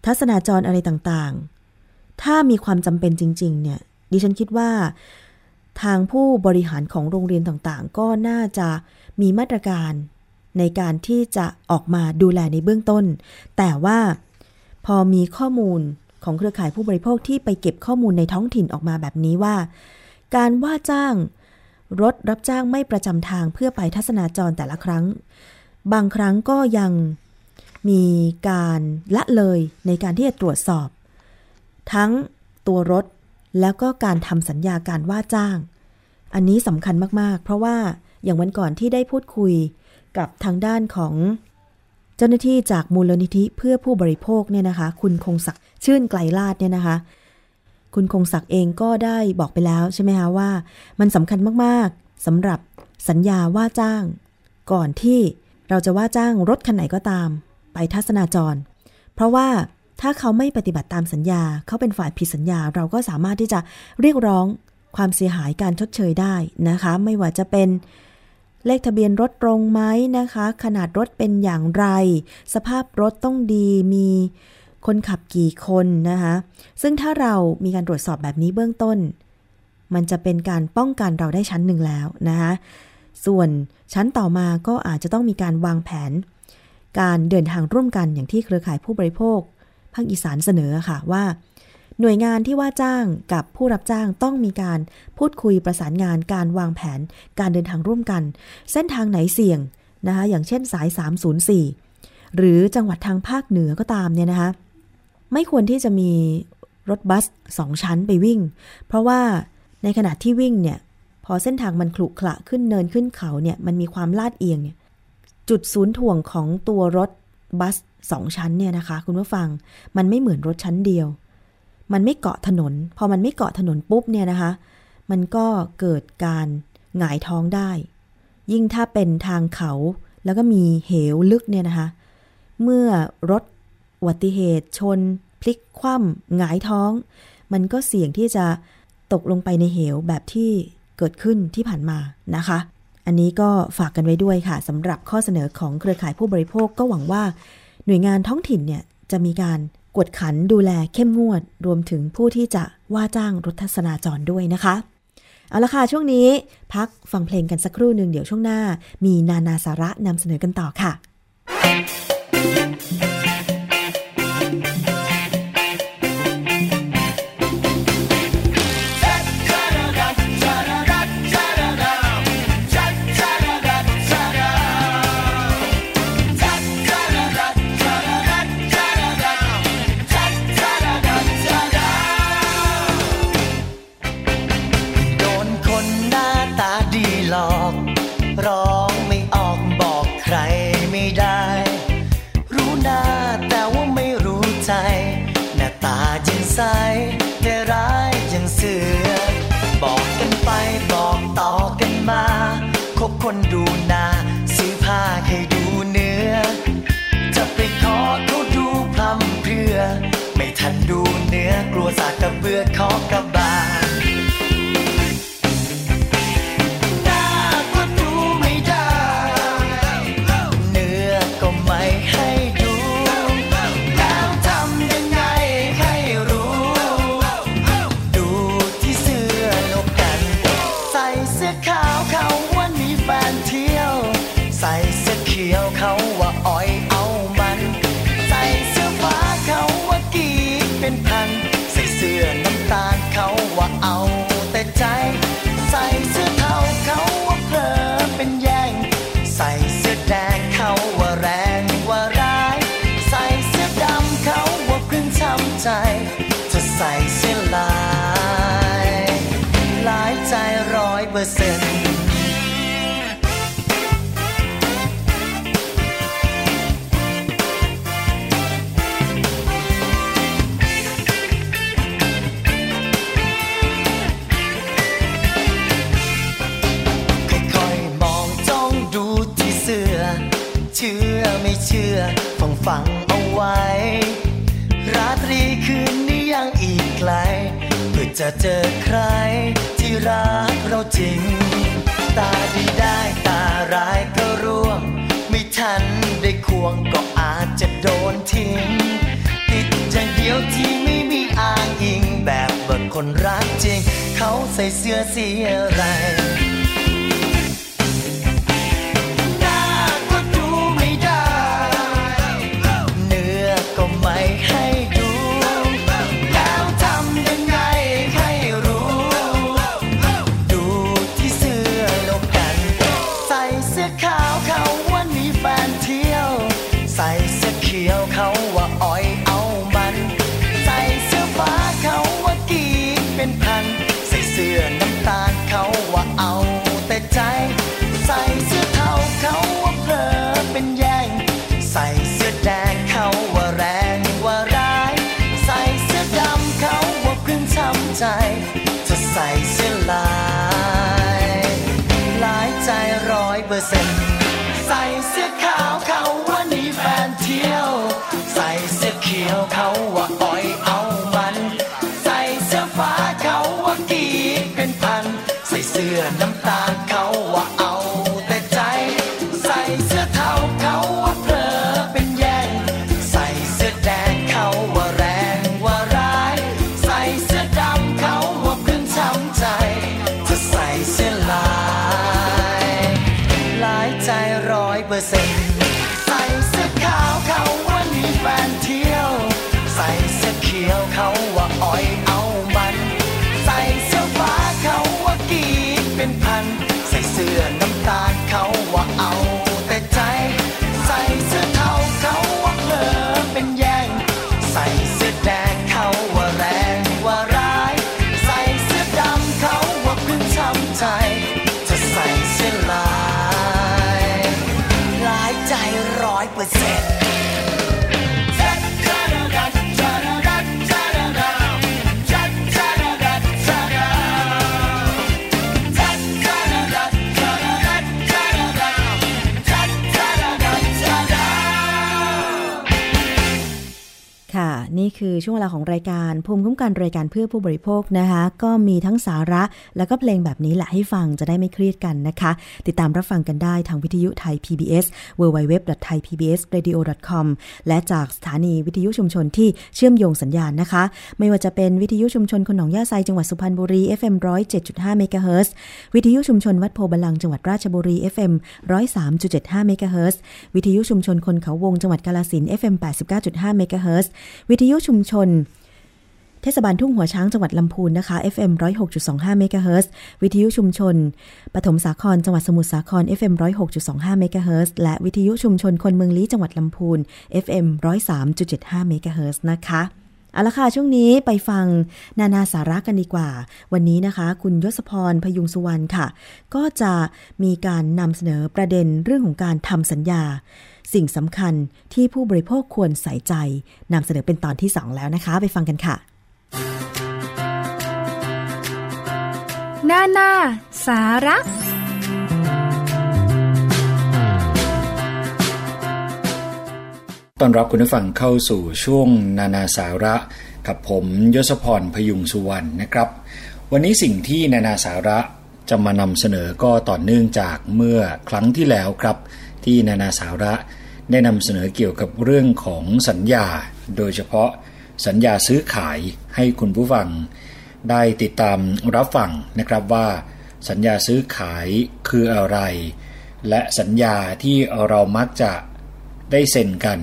ทัศนาจรอะไรต่างๆ ถ้ามีความจำเป็นจริง ๆ เนี่ย ดิฉันคิดว่า ทางผู้บริหารของโรงเรียนต่างๆ ก็น่าจะมีมาตรการในการที่จะออกมาดูแลในเบื้องต้น แต่ว่าพอมีข้อมูล ของเครือข่ายผู้บริโภคที่ไปเก็บข้อมูลในท้องถิ่นออกมาแบบนี้ว่า การว่าจ้าง รถรับจ้างไม่ประจำทางเพื่อไปทัศนาจรแต่ละครั้ง บางครั้งก็ยังมีการละเลยในการที่จะตรวจสอบ ทั้งตัวรถแล้วก็การทำสัญญาการว่าจ้าง อันนี้สำคัญมากๆ เพราะว่าอย่างวันก่อนที่ได้พูดคุยกับทางด้านของ เจ้าหน้าที่จากมูลนิธิเพื่อผู้บริโภคเนี่ยนะคะ คุณคงศักดิ์ชื่นไกลลาดเนี่ยนะคะ คุณคงศักดิ์เองก็ได้บอกไปแล้วใช่ไหมคะว่า มันสำคัญมากๆสำหรับสัญญาว่าจ้าง ก่อนที่เราจะว่าจ้างรถคันไหนก็ตาม ไปทัศนาจร เพราะว่าถ้าเขาไม่ปฏิบัติตามสัญญา เขาเป็นฝ่ายผิดสัญญา เราก็สามารถที่จะเรียกร้องความเสียหายการชดเชยได้นะคะ ไม่ว่าจะเป็น เลขทะเบียนรถตรงไหมนะคะ ขนาดรถเป็นอย่างไร สภาพรถต้องดีมีคนขับกี่คนนะคะซึ่งถ้าเรามีการตรวจสอบแบบนี้เบื้องต้น มันจะเป็นการป้องกันเราได้ชั้นหนึ่งแล้วนะคะส่วนชั้นต่อมาก็อาจจะต้องมีการวางแผน การเดินทางร่วมกันอย่างที่เครือข่ายผู้บริโภคภาคอีสานเสนอค่ะว่า หน่วยงานที่ว่าจ้างกับผู้รับจ้างต้องมีการพูดคุยประสานงานการวางแผนการเดินทางร่วมกัน เส้นทางไหนเสี่ยงนะคะอย่างเช่นสาย 304 หรือจังหวัดทางภาคเหนือก็ตามเนี่ยนะคะไม่ควรที่จะมีรถบัสสองชั้นไปวิ่ง เพราะว่าในขณะที่วิ่งเนี่ยพอเส้นทางมันขรุขระขึ้นเนินขึ้นเขาเนี่ยมันมีความลาดเอียงเนี่ยจุดศูนย์ถ่วงของตัวรถบัสสองชั้นเนี่ยนะคะ คุณผู้ฟังมันไม่เหมือนรถชั้นเดียว มันไม่เกาะถนน พอมันไม่เกาะถนนปุ๊บเนี่ยนะคะ มันก็เกิดการหงายท้องได้ ยิ่งถ้าเป็นทางเขาแล้วก็มีเหวลึกเนี่ยนะคะ เมื่อรถอุบัติเหตุชน พลิกคว่ำหงายท้อง มันก็เสี่ยงที่จะตกลงไปในเหวแบบที่เกิดขึ้นที่ผ่านมานะคะ อันนี้ก็ฝากกันไว้ด้วยค่ะสำหรับข้อเสนอของเครือข่ายผู้บริโภคก็หวังว่า หน่วยงานท้องถิ่นเนี่ยจะมีการ กวดขันดูแลเข้มงวด รวมถึงผู้ที่จะว่าจ้างรถทัศนาจรด้วยนะคะ เอาละค่ะช่วงนี้พักฟังเพลงกันสักครู่หนึ่งเดี๋ยวช่วงหน้า มีนานาสาระนำเสนอกันต่อค่ะ อยเปอร์เซ็นต์ค่อยมองจ้องดูที่เสื้อเชื่อไม่เชื่อฟังฟังเอาไว้ ราตรีคืนนี้ยังอีกไกล เพื่อจะเจอ จริง ตาดีได้ตาร้ายก็ร่วง ไม่ทันได้ควงก็อาจจะโดนทิ้ง ติดอย่างเดียวที่ไม่มีอ้างอิงแบบเบิกคนรักจริง เขาใส่เสื้อสีอะไร เสื้ ช่วงเวลาของรายการภูมิคุ้มกันรายการเพื่อผู้บริโภคนะคะ ก็มีทั้งสาระแล้วก็เพลงแบบนี้แหละให้ฟังจะได้ไม่เครียดกันนะคะ ติดตามรับฟังกันได้ทางวิทยุไทย PBS www.thaipbsradio.com และจากสถานีวิทยุชุมชนที่เชื่อมโยงสัญญาณนะคะ ไม่ว่าจะเป็นวิทยุชุมชนคนหนองยาไซจังหวัดสุพรรณบุรี FM 107.5เมกะเฮิรตซ์วิทยุชุมชนวัดโพบาลังจังหวัดราชบุรี FM 103.75เมกะเฮิรตซ์วิทยุชุมชนคนเขาวงจังหวัดกาฬสินธุ์ FM 89.5เมกะเฮิรตซ์วิทยุชุมชน เทศบาลทุ่งหัวช้างจังหวัดลำพูนนะคะ FM 106.25เมกะเฮิรตซ์วิทยุชุมชน ปฐมสาครจังหวัดสมุทรสาคร FM 106.25เมกะเฮิรตซ์และวิทยุชุมชนคนเมืองลี้จังหวัดลำพูน FM 103.75เมกะเฮิรตซ์นะคะเอาละค่ะ ช่วงนี้ไปฟังนานาสาระกันดีกว่า วันนี้นะคะ คุณยศพรพยุงสุวรรณค่ะ ก็จะมีการนำเสนอประเด็นเรื่องของการทำสัญญา สิ่งสำคัญที่ผู้บริโภคควรใส่ใจนำเสนอเป็นตอนที่ 2 แล้วนะคะ ไปฟังกันค่ะนานาสาระต้อนรับคุณผู้ฟังเข้าสู่ช่วงนานาสาระกับผมยศพรพยุงสุวรรณนะครับ วันนี้สิ่งที่นานาสาระจะมานำเสนอก็ต่อเนื่องจากเมื่อครั้งที่แล้วครับ ที่นานาสาระได้นำเสนอเกี่ยวกับเรื่องของสัญญา โดยเฉพาะสัญญาซื้อขายให้คุณผู้ฟัง ได้ติดตามรับฟังนะครับว่า สัญญาซื้อขายคืออะไร และสัญญาที่เรามักจะได้เซ็นกัน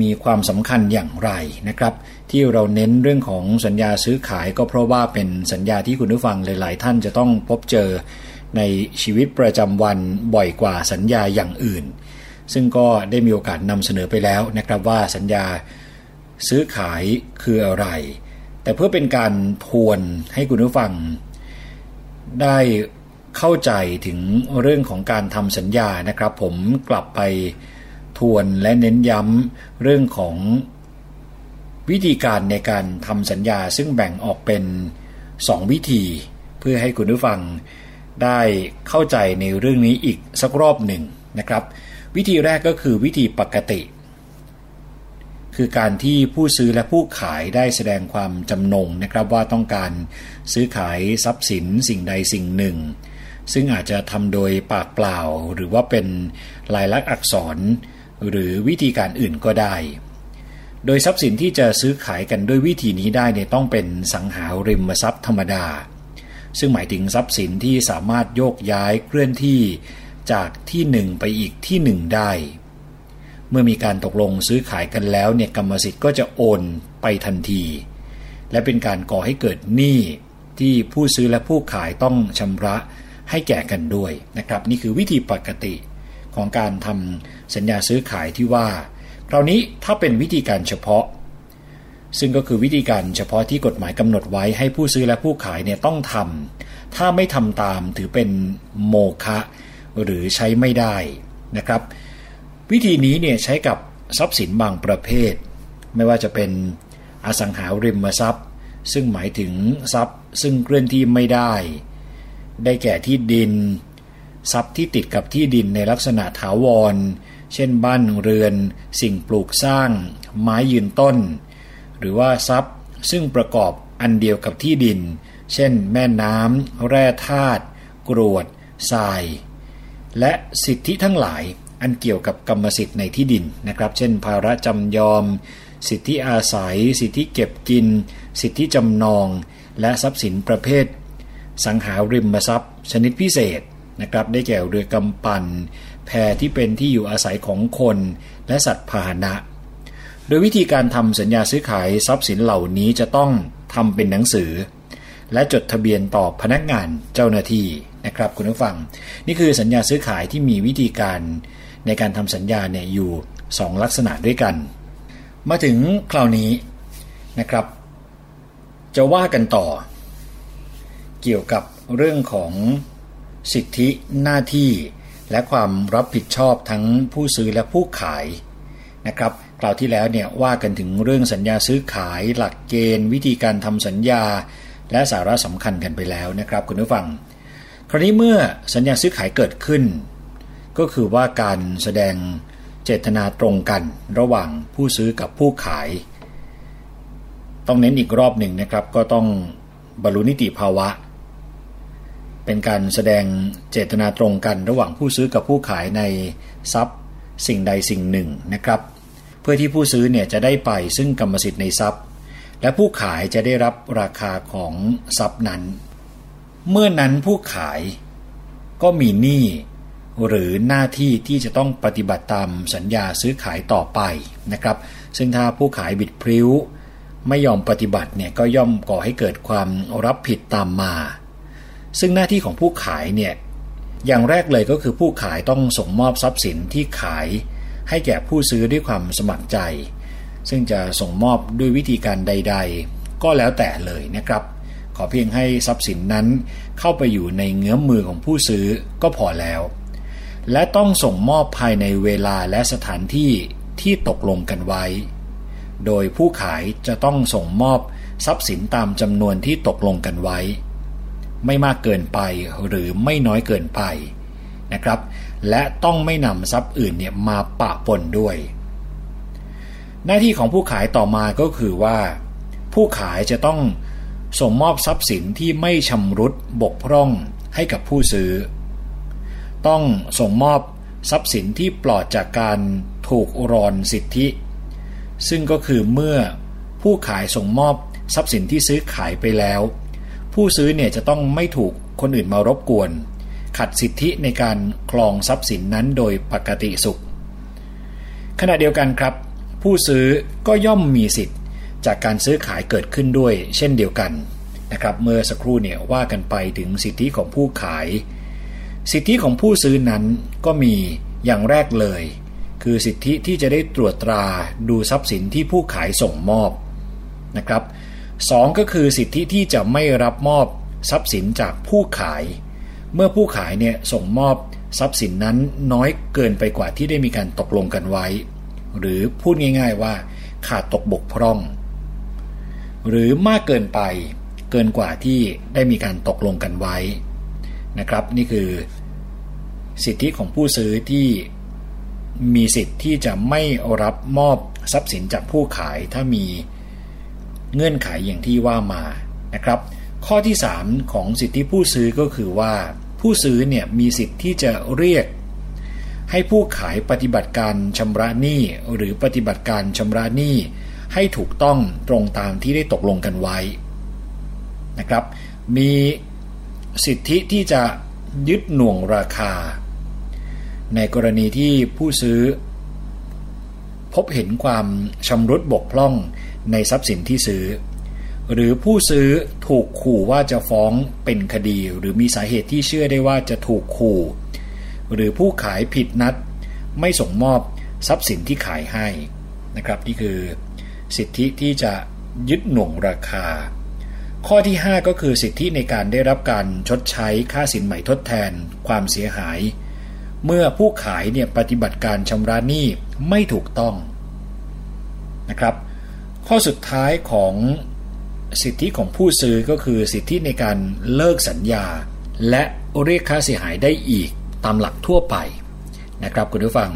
มีความสำคัญอย่างไรนะครับ ที่เราเน้นเรื่องของสัญญาซื้อขายก็เพราะว่าเป็นสัญญาที่คุณผู้ฟังหลาย ๆ ท่านจะต้องพบเจอ ในชีวิตประจำวันบ่อยกว่าสัญญาอย่างอื่น ซึ่งก็ได้มีโอกาสนำเสนอไปแล้วนะครับว่าสัญญาซื้อขายคืออะไร แต่เพื่อเป็นการทวนให้คุณผู้ฟัง ได้เข้าใจถึงเรื่องของการทำสัญญานะครับ ผมกลับไปทวนและเน้นย้ำเรื่องของวิธีการในการทำสัญญาซึ่งแบ่งออกเป็น 2 วิธี เพื่อให้คุณผู้ฟัง ได้เข้าใจในเรื่องนี้อีกสักรอบหนึ่งนะครับ วิธีแรกก็คือวิธีปกติ คือการที่ผู้ซื้อและผู้ขายได้แสดงความจำนงนะครับว่าต้องการซื้อขายทรัพย์สินสิ่งใดสิ่งหนึ่ง ซึ่งอาจจะทำโดยปากเปล่า หรือว่าเป็นลายลักษณ์อักษร หรือวิธีการอื่นก็ได้โดยทรัพย์สินที่จะซื้อขายกันด้วยวิธีนี้ได้เนี่ยต้องเป็นสังหาริมทรัพย์ธรรมดา ซึ่งหมายถึงทรัพย์สินที่สามารถโยกย้ายเคลื่อนที่จากที่หนึ่งไปอีกที่หนึ่งได้ เมื่อมีการตกลงซื้อขายกันแล้วเนี่ยกรรมสิทธิ์ก็จะโอนไปทันที และเป็นการก่อให้เกิดหนี้ที่ผู้ซื้อและผู้ขายต้องชำระให้แก่กันด้วยนะครับ นี่คือวิธีปกติของการทำสัญญาซื้อขายที่ว่า คราวนี้ถ้าเป็นวิธีการเฉพาะ ซึ่งก็คือวิธีการเฉพาะที่กฎหมายกำหนดไว้ให้ผู้ซื้อและผู้ขายเนี่ยต้องทำถ้าไม่ทำตามถือเป็นโมฆะหรือใช้ไม่ได้นะครับ วิธีนี้เนี่ยใช้กับทรัพย์สินบางประเภท ไม่ว่าจะเป็นอสังหาริมทรัพย์ ซึ่งหมายถึงทรัพย์ ซึ่งเคลื่อนที่ไม่ได้ ได้แก่ที่ดิน ทรัพย์ที่ติดกับที่ดินในลักษณะถาวร เช่นบ้านเรือน สิ่งปลูกสร้าง ไม้ยืนต้น หรือว่าทรัพย์ ซึ่งประกอบอันเดียวกับที่ดิน เช่น แม่น้ำแร่ธาตุกรวดทราย และสิทธิทั้งหลายอันเกี่ยวกับกรรมสิทธิ์ในที่ดินนะครับ เช่น ภาระจำยอม สิทธิอาศัย สิทธิเก็บกิน สิทธิจำนอง และทรัพย์สินประเภท สังหาริมทรัพย์ ชนิดพิเศษนะครับ ได้แก่เรือกำปั่นแพที่เป็นที่อยู่อาศัยของคน และสัตว์พาหนะ ดยวิธีการทำสัญญาซื้อขายทรัพย์สินเหล่านี้จะต้องทำเป็นหนังสือ และจดทะเบียนต่อพนักงานเจ้าหน้าที่นะครับคุณผู้ฟัง นี่คือสัญญาซื้อขายที่มีวิธีการในการทำสัญญาเนี่ยอยู่ 2 ลักษณะด้วยกัน มาถึงคราวนี้นะครับ จะว่ากันต่อ เกี่ยวกับเรื่องของสิทธิหน้าที่และความรับผิดชอบทั้งผู้ซื้อและผู้ขายนะครับ คราวที่แล้วเนี่ยว่ากันถึงเรื่องสัญญาซื้อขายหลักเกณฑ์ วิธีการทำสัญญา และสาระสำคัญกันไปแล้วนะครับคุณผู้ฟัง คราวนี้เมื่อสัญญาซื้อขายเกิดขึ้น ก็คือว่าการแสดงเจตนาตรงกันระหว่างผู้ซื้อกับผู้ขาย ต้องเน้นอีกรอบหนึ่งนะครับก็ต้องบรรลุนิติภาวะ เป็นการแสดงเจตนาตรงกันระหว่างผู้ซื้อกับผู้ขายในทรัพย์สิ่งใดสิ่งหนึ่งนะครับ เพื่อที่ผู้ซื้อเนี่ยจะได้ไปซึ่งกรรมสิทธิ์ในทรัพย์ และผู้ขายจะได้รับราคาของทรัพย์นั้น เมื่อนั้นผู้ขายก็มีหนี้หรือหน้าที่ที่จะต้องปฏิบัติตามสัญญาซื้อขายต่อไปนะครับ ซึ่งถ้าผู้ขายบิดพริ้ว ไม่ยอมปฏิบัติเนี่ยก็ย่อมก่อให้เกิดความรับผิดตามมา ซึ่งหน้าที่ของผู้ขายเนี่ยอย่างแรกเลยก็คือผู้ขายต้องส่งมอบทรัพย์สินที่ขาย ให้แก่ผู้ซื้อด้วยความสมัครใจ ซึ่งจะส่งมอบด้วยวิธีการใด ๆ ก็แล้วแต่เลยนะครับ ขอเพียงให้ทรัพย์สินนั้นเข้าไปอยู่ในเงื้อมมือของผู้ซื้อก็พอแล้ว และต้องส่งมอบภายในเวลาและสถานที่ที่ตกลงกันไว้ โดยผู้ขายจะต้องส่งมอบทรัพย์สินตามจำนวนที่ตกลงกันไว้ ไม่มากเกินไปหรือไม่น้อยเกินไปนะครับ และต้องไม่นำทรัพย์อื่นเนี่ยมาปะปนด้วย หน้าที่ของผู้ขายต่อมาก็คือว่า ผู้ขายจะต้องส่งมอบทรัพย์สินที่ไม่ชำรุดบกพร่องให้กับผู้ซื้อ ต้องส่งมอบทรัพย์สินที่ปลอดจากการถูกรอนสิทธิ ซึ่งก็คือเมื่อผู้ขายส่งมอบทรัพย์สินที่ซื้อขายไปแล้ว ผู้ซื้อเนี่ยจะต้องไม่ถูกคนอื่นมารบกวน ขัดสิทธิในการคลองทรัพย์สินนั้นโดยปกติสุข ขณะเดียวกันครับ ผู้ซื้อก็ย่อมมีสิทธิ์ จากการซื้อขายเกิดขึ้นด้วย เช่นเดียวกันนะครับเมื่อสักครู่เนี่ยว่ากันไปถึงสิทธิของผู้ขาย สิทธิของผู้ซื้อนั้นก็มีอย่างแรกเลย คือสิทธิที่จะได้ตรวจตราดูทรัพย์สินที่ผู้ขายส่งมอบนะครับสองก็คือสิทธิที่จะไม่รับมอบทรัพย์สินจากผู้ขาย เมื่อผู้ขายเนี่ยส่งมอบทรัพย์สินนั้นน้อยเกินไปกว่าที่ได้มีการตกลงกันไว้ หรือพูดง่ายๆว่าขาดตกบกพร่อง หรือมากเกินไปเกินกว่าที่ได้มีการตกลงกันไว้นะครับ นี่คือ สิทธิของผู้ซื้อที่มีสิทธิ์ที่จะไม่รับมอบทรัพย์สินจากผู้ขายถ้ามีเงื่อนไขอย่างที่ว่ามานะครับ ข้อที่ 3 ของสิทธิผู้ซื้อก็คือว่า ผู้ซื้อเนี่ยมีสิทธิ์ที่จะเรียก ให้ผู้ขายปฏิบัติการชำระหนี้หรือปฏิบัติการชำระหนี้ให้ถูกต้องตรงตามที่ได้ตกลงกันไว้นะครับ มีสิทธิที่จะยึดหน่วงราคา ในกรณีที่ผู้ซื้อ พบเห็นความชำรุดบกพร่องในทรัพย์สินที่ซื้อ หรือผู้ซื้อถูกขู่ว่าจะฟ้องเป็นคดี หรือมีสาเหตุที่เชื่อได้ว่าจะถูกขู่ หรือผู้ขายผิดนัด ไม่ส่งมอบทรัพย์สินที่ขายให้นะครับนี่คือสิทธิที่จะยึดหน่วงราคา ข้อที่ 5 ก็คือสิทธิในการได้รับการชดใช้ค่าสินใหม่ทดแทนความเสียหาย เมื่อผู้ขายเนี่ยปฏิบัติการชำระหนี้ไม่ถูกต้องนะครับ ข้อสุดท้ายของ สิทธิของผู้ซื้อก็คือสิทธิในการเลิกสัญญา และเรียกค่าเสียหายได้อีกตามหลักทั่วไปนะครับคุณผู้ฟัง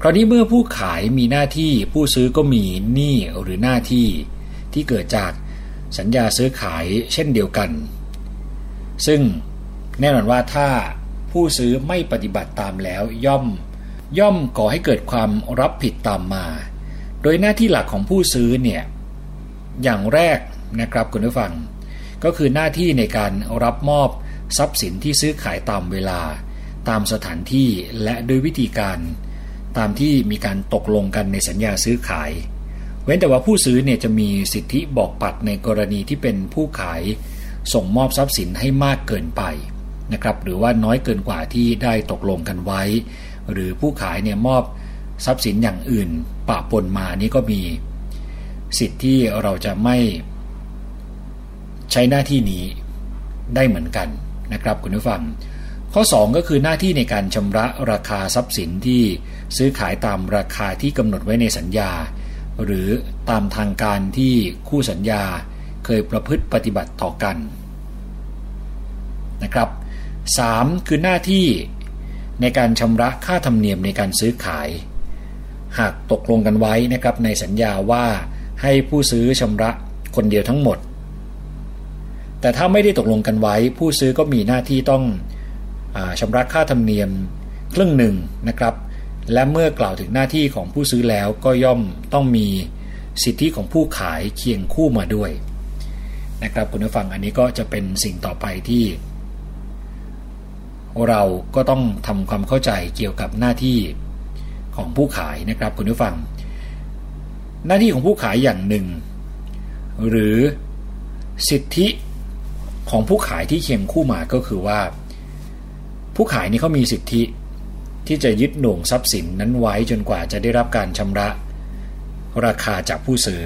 คราวนี้เมื่อผู้ขายมีหน้าที่ผู้ซื้อก็มีหนี้หรือหน้าที่ ที่เกิดจากสัญญาซื้อขายเช่นเดียวกัน ซึ่งแน่นอนว่าถ้าผู้ซื้อไม่ปฏิบัติตามแล้วย่อม ย่อมก่อให้เกิดความรับผิดตามมา โดยหน้าที่หลักของผู้ซื้อเนี่ยอย่างแรก นะครับคุณผู้ฟัง ก็คือหน้าที่ในการรับมอบทรัพย์สินที่ซื้อขายตามเวลา ตามสถานที่และโดยวิธีการ ตามที่มีการตกลงกันในสัญญาซื้อขาย เว้นแต่ว่าผู้ซื้อเนี่ยจะมีสิทธิบอกปัดในกรณีที่เป็นผู้ขาย ส่งมอบทรัพย์สินให้มากเกินไปนะครับหรือว่าน้อยเกินกว่าที่ได้ตกลงกันไว้ หรือผู้ขายเนี่ยมอบทรัพย์สินอย่างอื่นปะปนมานี่ก็มี สิทธิ์ที่เราจะไม่ ใช้หน้าที่นี้ได้เหมือนกันนะครับคุณผู้ฟัง ข้อ 2 ก็คือหน้าที่ในการชำระราคาทรัพย์สินที่ซื้อขายตามราคาที่กำหนดไว้ในสัญญา หรือตามทางการที่คู่สัญญาเคยประพฤติปฏิบัติต่อกันนะครับ 3. คือหน้าที่ในการชำระค่าธรรมเนียมในการซื้อขาย หากตกลงกันไว้นะครับในสัญญาว่าให้ผู้ซื้อชำระคนเดียวทั้งหมด แต่ถ้าไม่ได้ตกลงกันไว้ ผู้ซื้อก็มีหน้าที่ต้องอชำระค่าธรรมเนียมครึ่งหนึ่งนะครับ และเมื่อกล่าวถึงหน้าที่ของผู้ซื้อแล้วก็ย่อมต้องมีสิทธิของผู้ขายเคียงคู่มาด้วยนะครับคุณผู้ฟังอันนี้ก็จะเป็นสิ่งต่อไปที่ เราก็ต้องทำความเข้าใจเกี่ยวกับหน้าที่ของผู้ขายนะครับคุณผู้ฟัง หน้าที่ของผู้ขายอย่างหนึ่ง หรือสิทธิ ของผู้ขายที่เคียงคู่มาก็คือว่า ผู้ขายนี่เขามีสิทธิ ที่จะยึดหน่วงทรัพย์สินนั้นไว้จนกว่าจะได้รับการชำระ ราคาจากผู้ซื้อ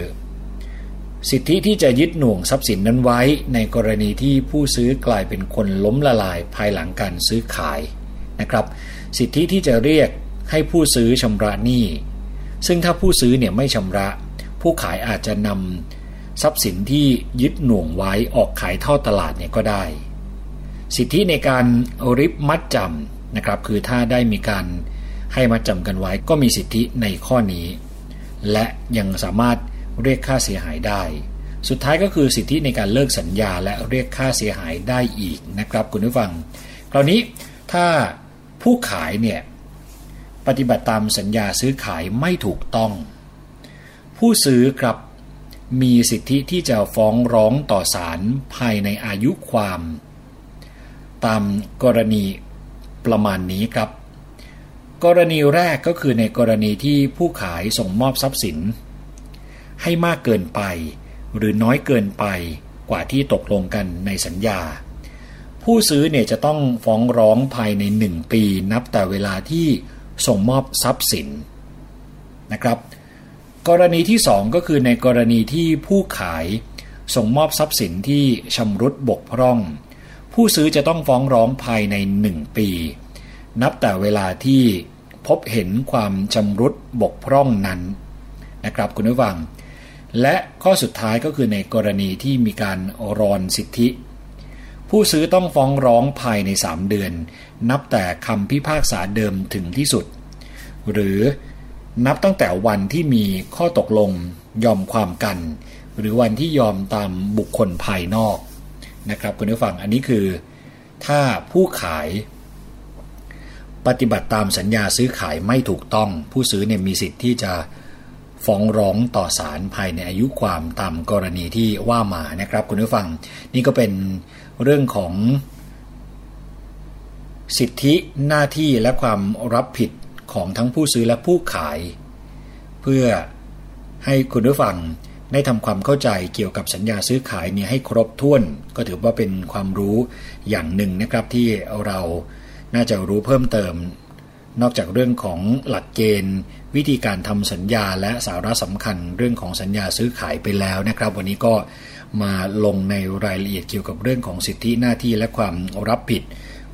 สิทธิที่จะยึดหน่วงทรัพย์สินนั้นไว้ ในกรณีที่ผู้ซื้อกลายเป็นคนล้มละลายภายหลังการซื้อขายนะครับ สิทธิที่จะเรียกให้ผู้ซื้อชำระหนี้ซึ่งถ้าผู้ซื้อเนี่ยไม่ชำระ ผู้ขายอาจจะนำ ทรัพย์สินที่ยึดหน่วงไว้ออกขายทอดตลาดเนี่ยก็ได้ สิทธิในการริบมัดจำนะครับ คือถ้าได้มีการให้มัดจำกันไว้ก็มีสิทธิในข้อนี้ และยังสามารถเรียกค่าเสียหายได้ สุดท้ายก็คือสิทธิในการเลิกสัญญาและเรียกค่าเสียหายได้อีกนะครับคุณผู้ฟัง คราวนี้ถ้าผู้ขายเนี่ยปฏิบัติตามสัญญาซื้อขายไม่ถูกต้อง ผู้ซื้อครับ มีสิทธิที่จะฟ้องร้องต่อศาลภายในอายุความ ตามกรณีประมาณนี้ครับ กรณีแรกก็คือในกรณีที่ผู้ขายส่งมอบทรัพย์สิน ให้มากเกินไป หรือน้อยเกินไปกว่าที่ตกลงกันในสัญญา ผู้ซื้อเนี่ยจะต้องฟ้องร้องภายใน 1 ปี นับแต่เวลาที่ส่งมอบทรัพย์สินนะครับ กรณีที่ 2 ก็คือในกรณีที่ผู้ขายส่งมอบทรัพย์สินที่ชำรุดบกพร่อง ผู้ซื้อจะต้องฟ้องร้องภายใน 1 ปี นับแต่เวลาที่พบเห็นความชำรุดบกพร่องนั้นนะครับคุณผู้ฟัง และข้อสุดท้ายก็คือในกรณีที่มีการรอนสิทธิ ผู้ซื้อต้องฟ้องร้องภายใน 3 เดือน นับแต่คำพิพากษาเดิมถึงที่สุด หรือ นับตั้งแต่วันที่มีข้อตกลงยอมความกัน หรือวันที่ยอมตามบุคคลภายนอกนะครับคุณผู้ฟังอันนี้คือ ถ้าผู้ขาย ปฏิบัติตามสัญญาซื้อขายไม่ถูกต้อง ผู้ซื้อเนี่ยมีสิทธิ์ที่จะฟ้องร้องต่อศาลภายในอายุความตามกรณีที่ว่ามานะครับคุณผู้ฟัง นี่ก็เป็นเรื่องของสิทธิหน้าที่และความรับผิด ของทั้งผู้ซื้อและผู้ขาย เพื่อให้คุณผู้ฟังได้ทำความเข้าใจเกี่ยวกับสัญญาซื้อขายนี้ให้ครบถ้วน ก็ถือว่าเป็นความรู้อย่างหนึ่งนะครับที่เราน่าจะรู้เพิ่มเติม นอกจากเรื่องของหลักเกณฑ์ วิธีการทำสัญญาและสาระสำคัญเรื่องของสัญญาซื้อขายไปแล้วนะครับ วันนี้ก็มาลงในรายละเอียดเกี่ยวกับเรื่องของสิทธิหน้าที่และความรับผิด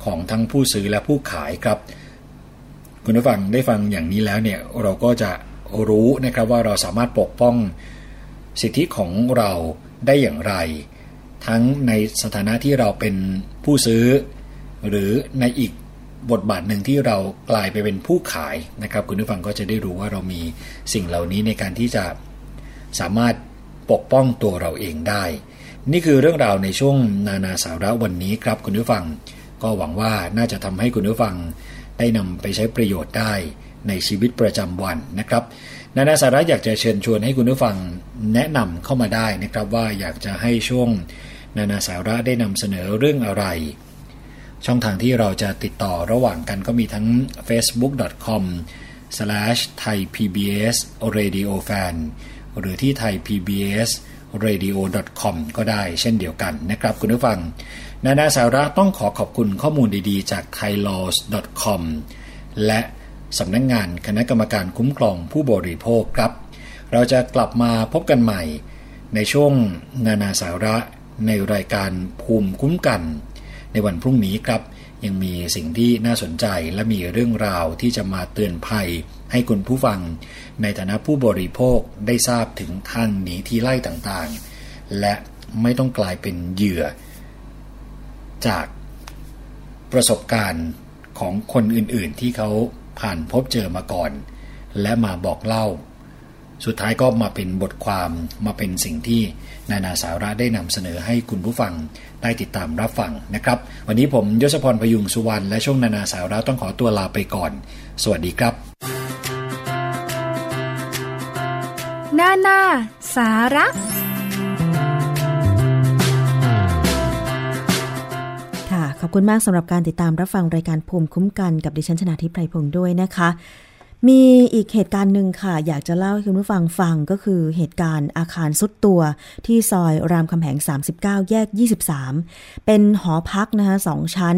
ของทั้งผู้ซื้อและผู้ขายครับ คุณผู้ฟังได้ฟังอย่างนี้แล้วเนี่ยเราก็จะรู้นะครับว่าเราสามารถปกป้องสิทธิของเราได้อย่างไร ทั้งในสถานะที่เราเป็นผู้ซื้อ หรือในอีกบทบาทหนึ่งที่เรากลายไปเป็นผู้ขายนะครับ คุณผู้ฟังก็จะได้รู้ว่าเรามีสิ่งเหล่านี้ในการที่จะสามารถปกป้องตัวเราเองได้ นี่คือเรื่องราวในช่วงนานาสาระวันนี้ครับคุณผู้ฟัง ก็หวังว่าน่าจะทำให้คุณผู้ฟัง ได้นำไปใช้ประโยชน์ได้ในชีวิตประจำวันนะครับนานาสาระอยากจะเชิญชวนให้คุณผู้ฟังแนะนำเข้ามาได้นะครับว่าอยากจะให้ช่วงนานาสาระได้นำเสนอเรื่องอะไร ช่องทางที่เราจะติดต่อระหว่างกันก็มีทั้ง facebook.com /thaipbsradiofan หรือที่ thaipbsradio.com ก็ได้เช่นเดียวกันนะครับคุณผู้ฟัง นานาสาระต้องขอขอบคุณข้อมูลดีๆ จาก thailaws.com และสำนักงงานคณะกรรมการคุ้มครองผู้บริโภคครับ เราจะกลับมาพบกันใหม่ ในช่วงนานาสาระในรายการภูมิคุ้มกัน ในวันพรุ่งนี้ครับ ยังมีสิ่งที่น่าสนใจและมีเรื่องราวที่จะมาเตือนภัย ให้คุณผู้ฟัง ในฐานะผู้บริโภคได้ทราบถึงทางหนีที่ไล่ต่างๆ และไม่ต้องกลายเป็นเหยื่อ จากประสบการณ์ของคนอื่นๆ ที่เขาผ่านพบเจอมาก่อน และมาบอกเล่า สุดท้ายก็มาเป็นบทความมาเป็นสิ่งที่นานาสาระได้นำเสนอให้คุณผู้ฟังได้ติดตามรับฟังนะครับ วันนี้ผมยศพรพยุงสุวรรณและช่วงนานาสาระต้องขอตัวลาไปก่อน สวัสดีครับนานาสาระ ขอบคุณมากสำหรับการติดตามรับฟังรายการภูมิคุ้มกันกับดิฉันชนาทิพไพรพงศ์ด้วยนะคะ มีอีกเหตุการณ์หนึ่งค่ะ อยากจะเล่าให้คุณผู้ฟังฟังก็คือเหตุการณ์อาคารสุดตัวที่ซอยรามคำแหง 39 แยก 23 เป็นหอพักนะคะสองชั้น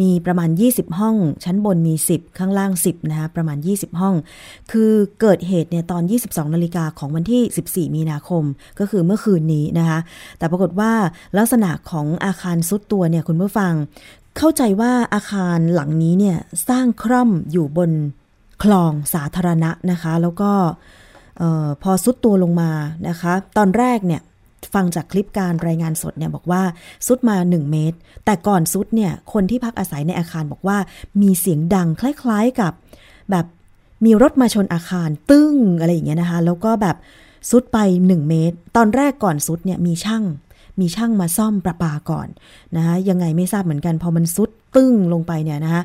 มีประมาณ 20 ห้อง ชั้นบนมี 10 ข้างล่าง 10 นะคะประมาณ 20 ห้อง คือเกิดเหตุเนี่ยตอน 22 นาฬิกาของวันที่ 14 มีนาคม ก็คือเมื่อคืนนี้นะคะแต่ปรากฏว่าลักษณะของอาคารสุดตัวเนี่ยคุณผู้ฟัง เข้าใจว่าอาคารหลังนี้เนี่ยสร้างคร่อมอยู่บน คลองสาธารณะนะคะ แล้วก็พอซุดตัวลงมานะคะ ตอนแรกเนี่ยฟังจากคลิปการรายงานสดเนี่ยบอกว่าซุดมา 1 เมตร แต่ก่อนซุดเนี่ยคนที่พักอาศัยในอาคารบอกว่า มีเสียงดังคล้ายๆกับ แบบมีรถมาชนอาคารตึ้งอะไรอย่างเงี้ยนะคะ แล้วก็แบบซุดไป 1 เมตร ตอนแรกก่อนซุดเนี่ยมีช่างมีช่างมาซ่อมประปาก่อนนะคะยังไงไม่ทราบเหมือนกัน พอมันซุดตึ้งลงไปเนี่ยนะคะ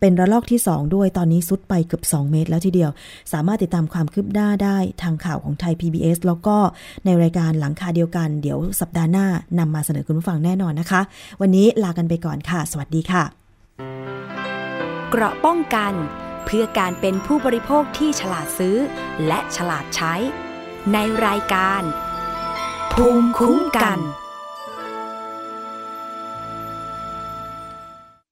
เป็นระลอกที่ 2 ด้วยตอนนี้ซุดไปเกือบ 2 เมตรแล้วทีเดียว สามารถติดตามความคืบหน้าได้ทางข่าวของไทย PBS แล้วก็ในรายการหลังคาเดียวกัน เดี๋ยวสัปดาห์หน้านำมาเสนอคุณผู้ฟังแน่นอนนะคะ วันนี้ลากันไปก่อนค่ะ สวัสดีค่ะ เกราะป้องกัน เพื่อการเป็นผู้บริโภคที่ฉลาดซื้อ และฉลาดใช้ ในรายการ ภูมิคุ้มกัน